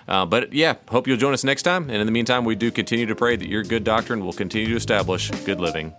Uh, but yeah, hope you'll join us next time. And in the meantime, we do continue to pray that your good doctrine will continue to establish good living.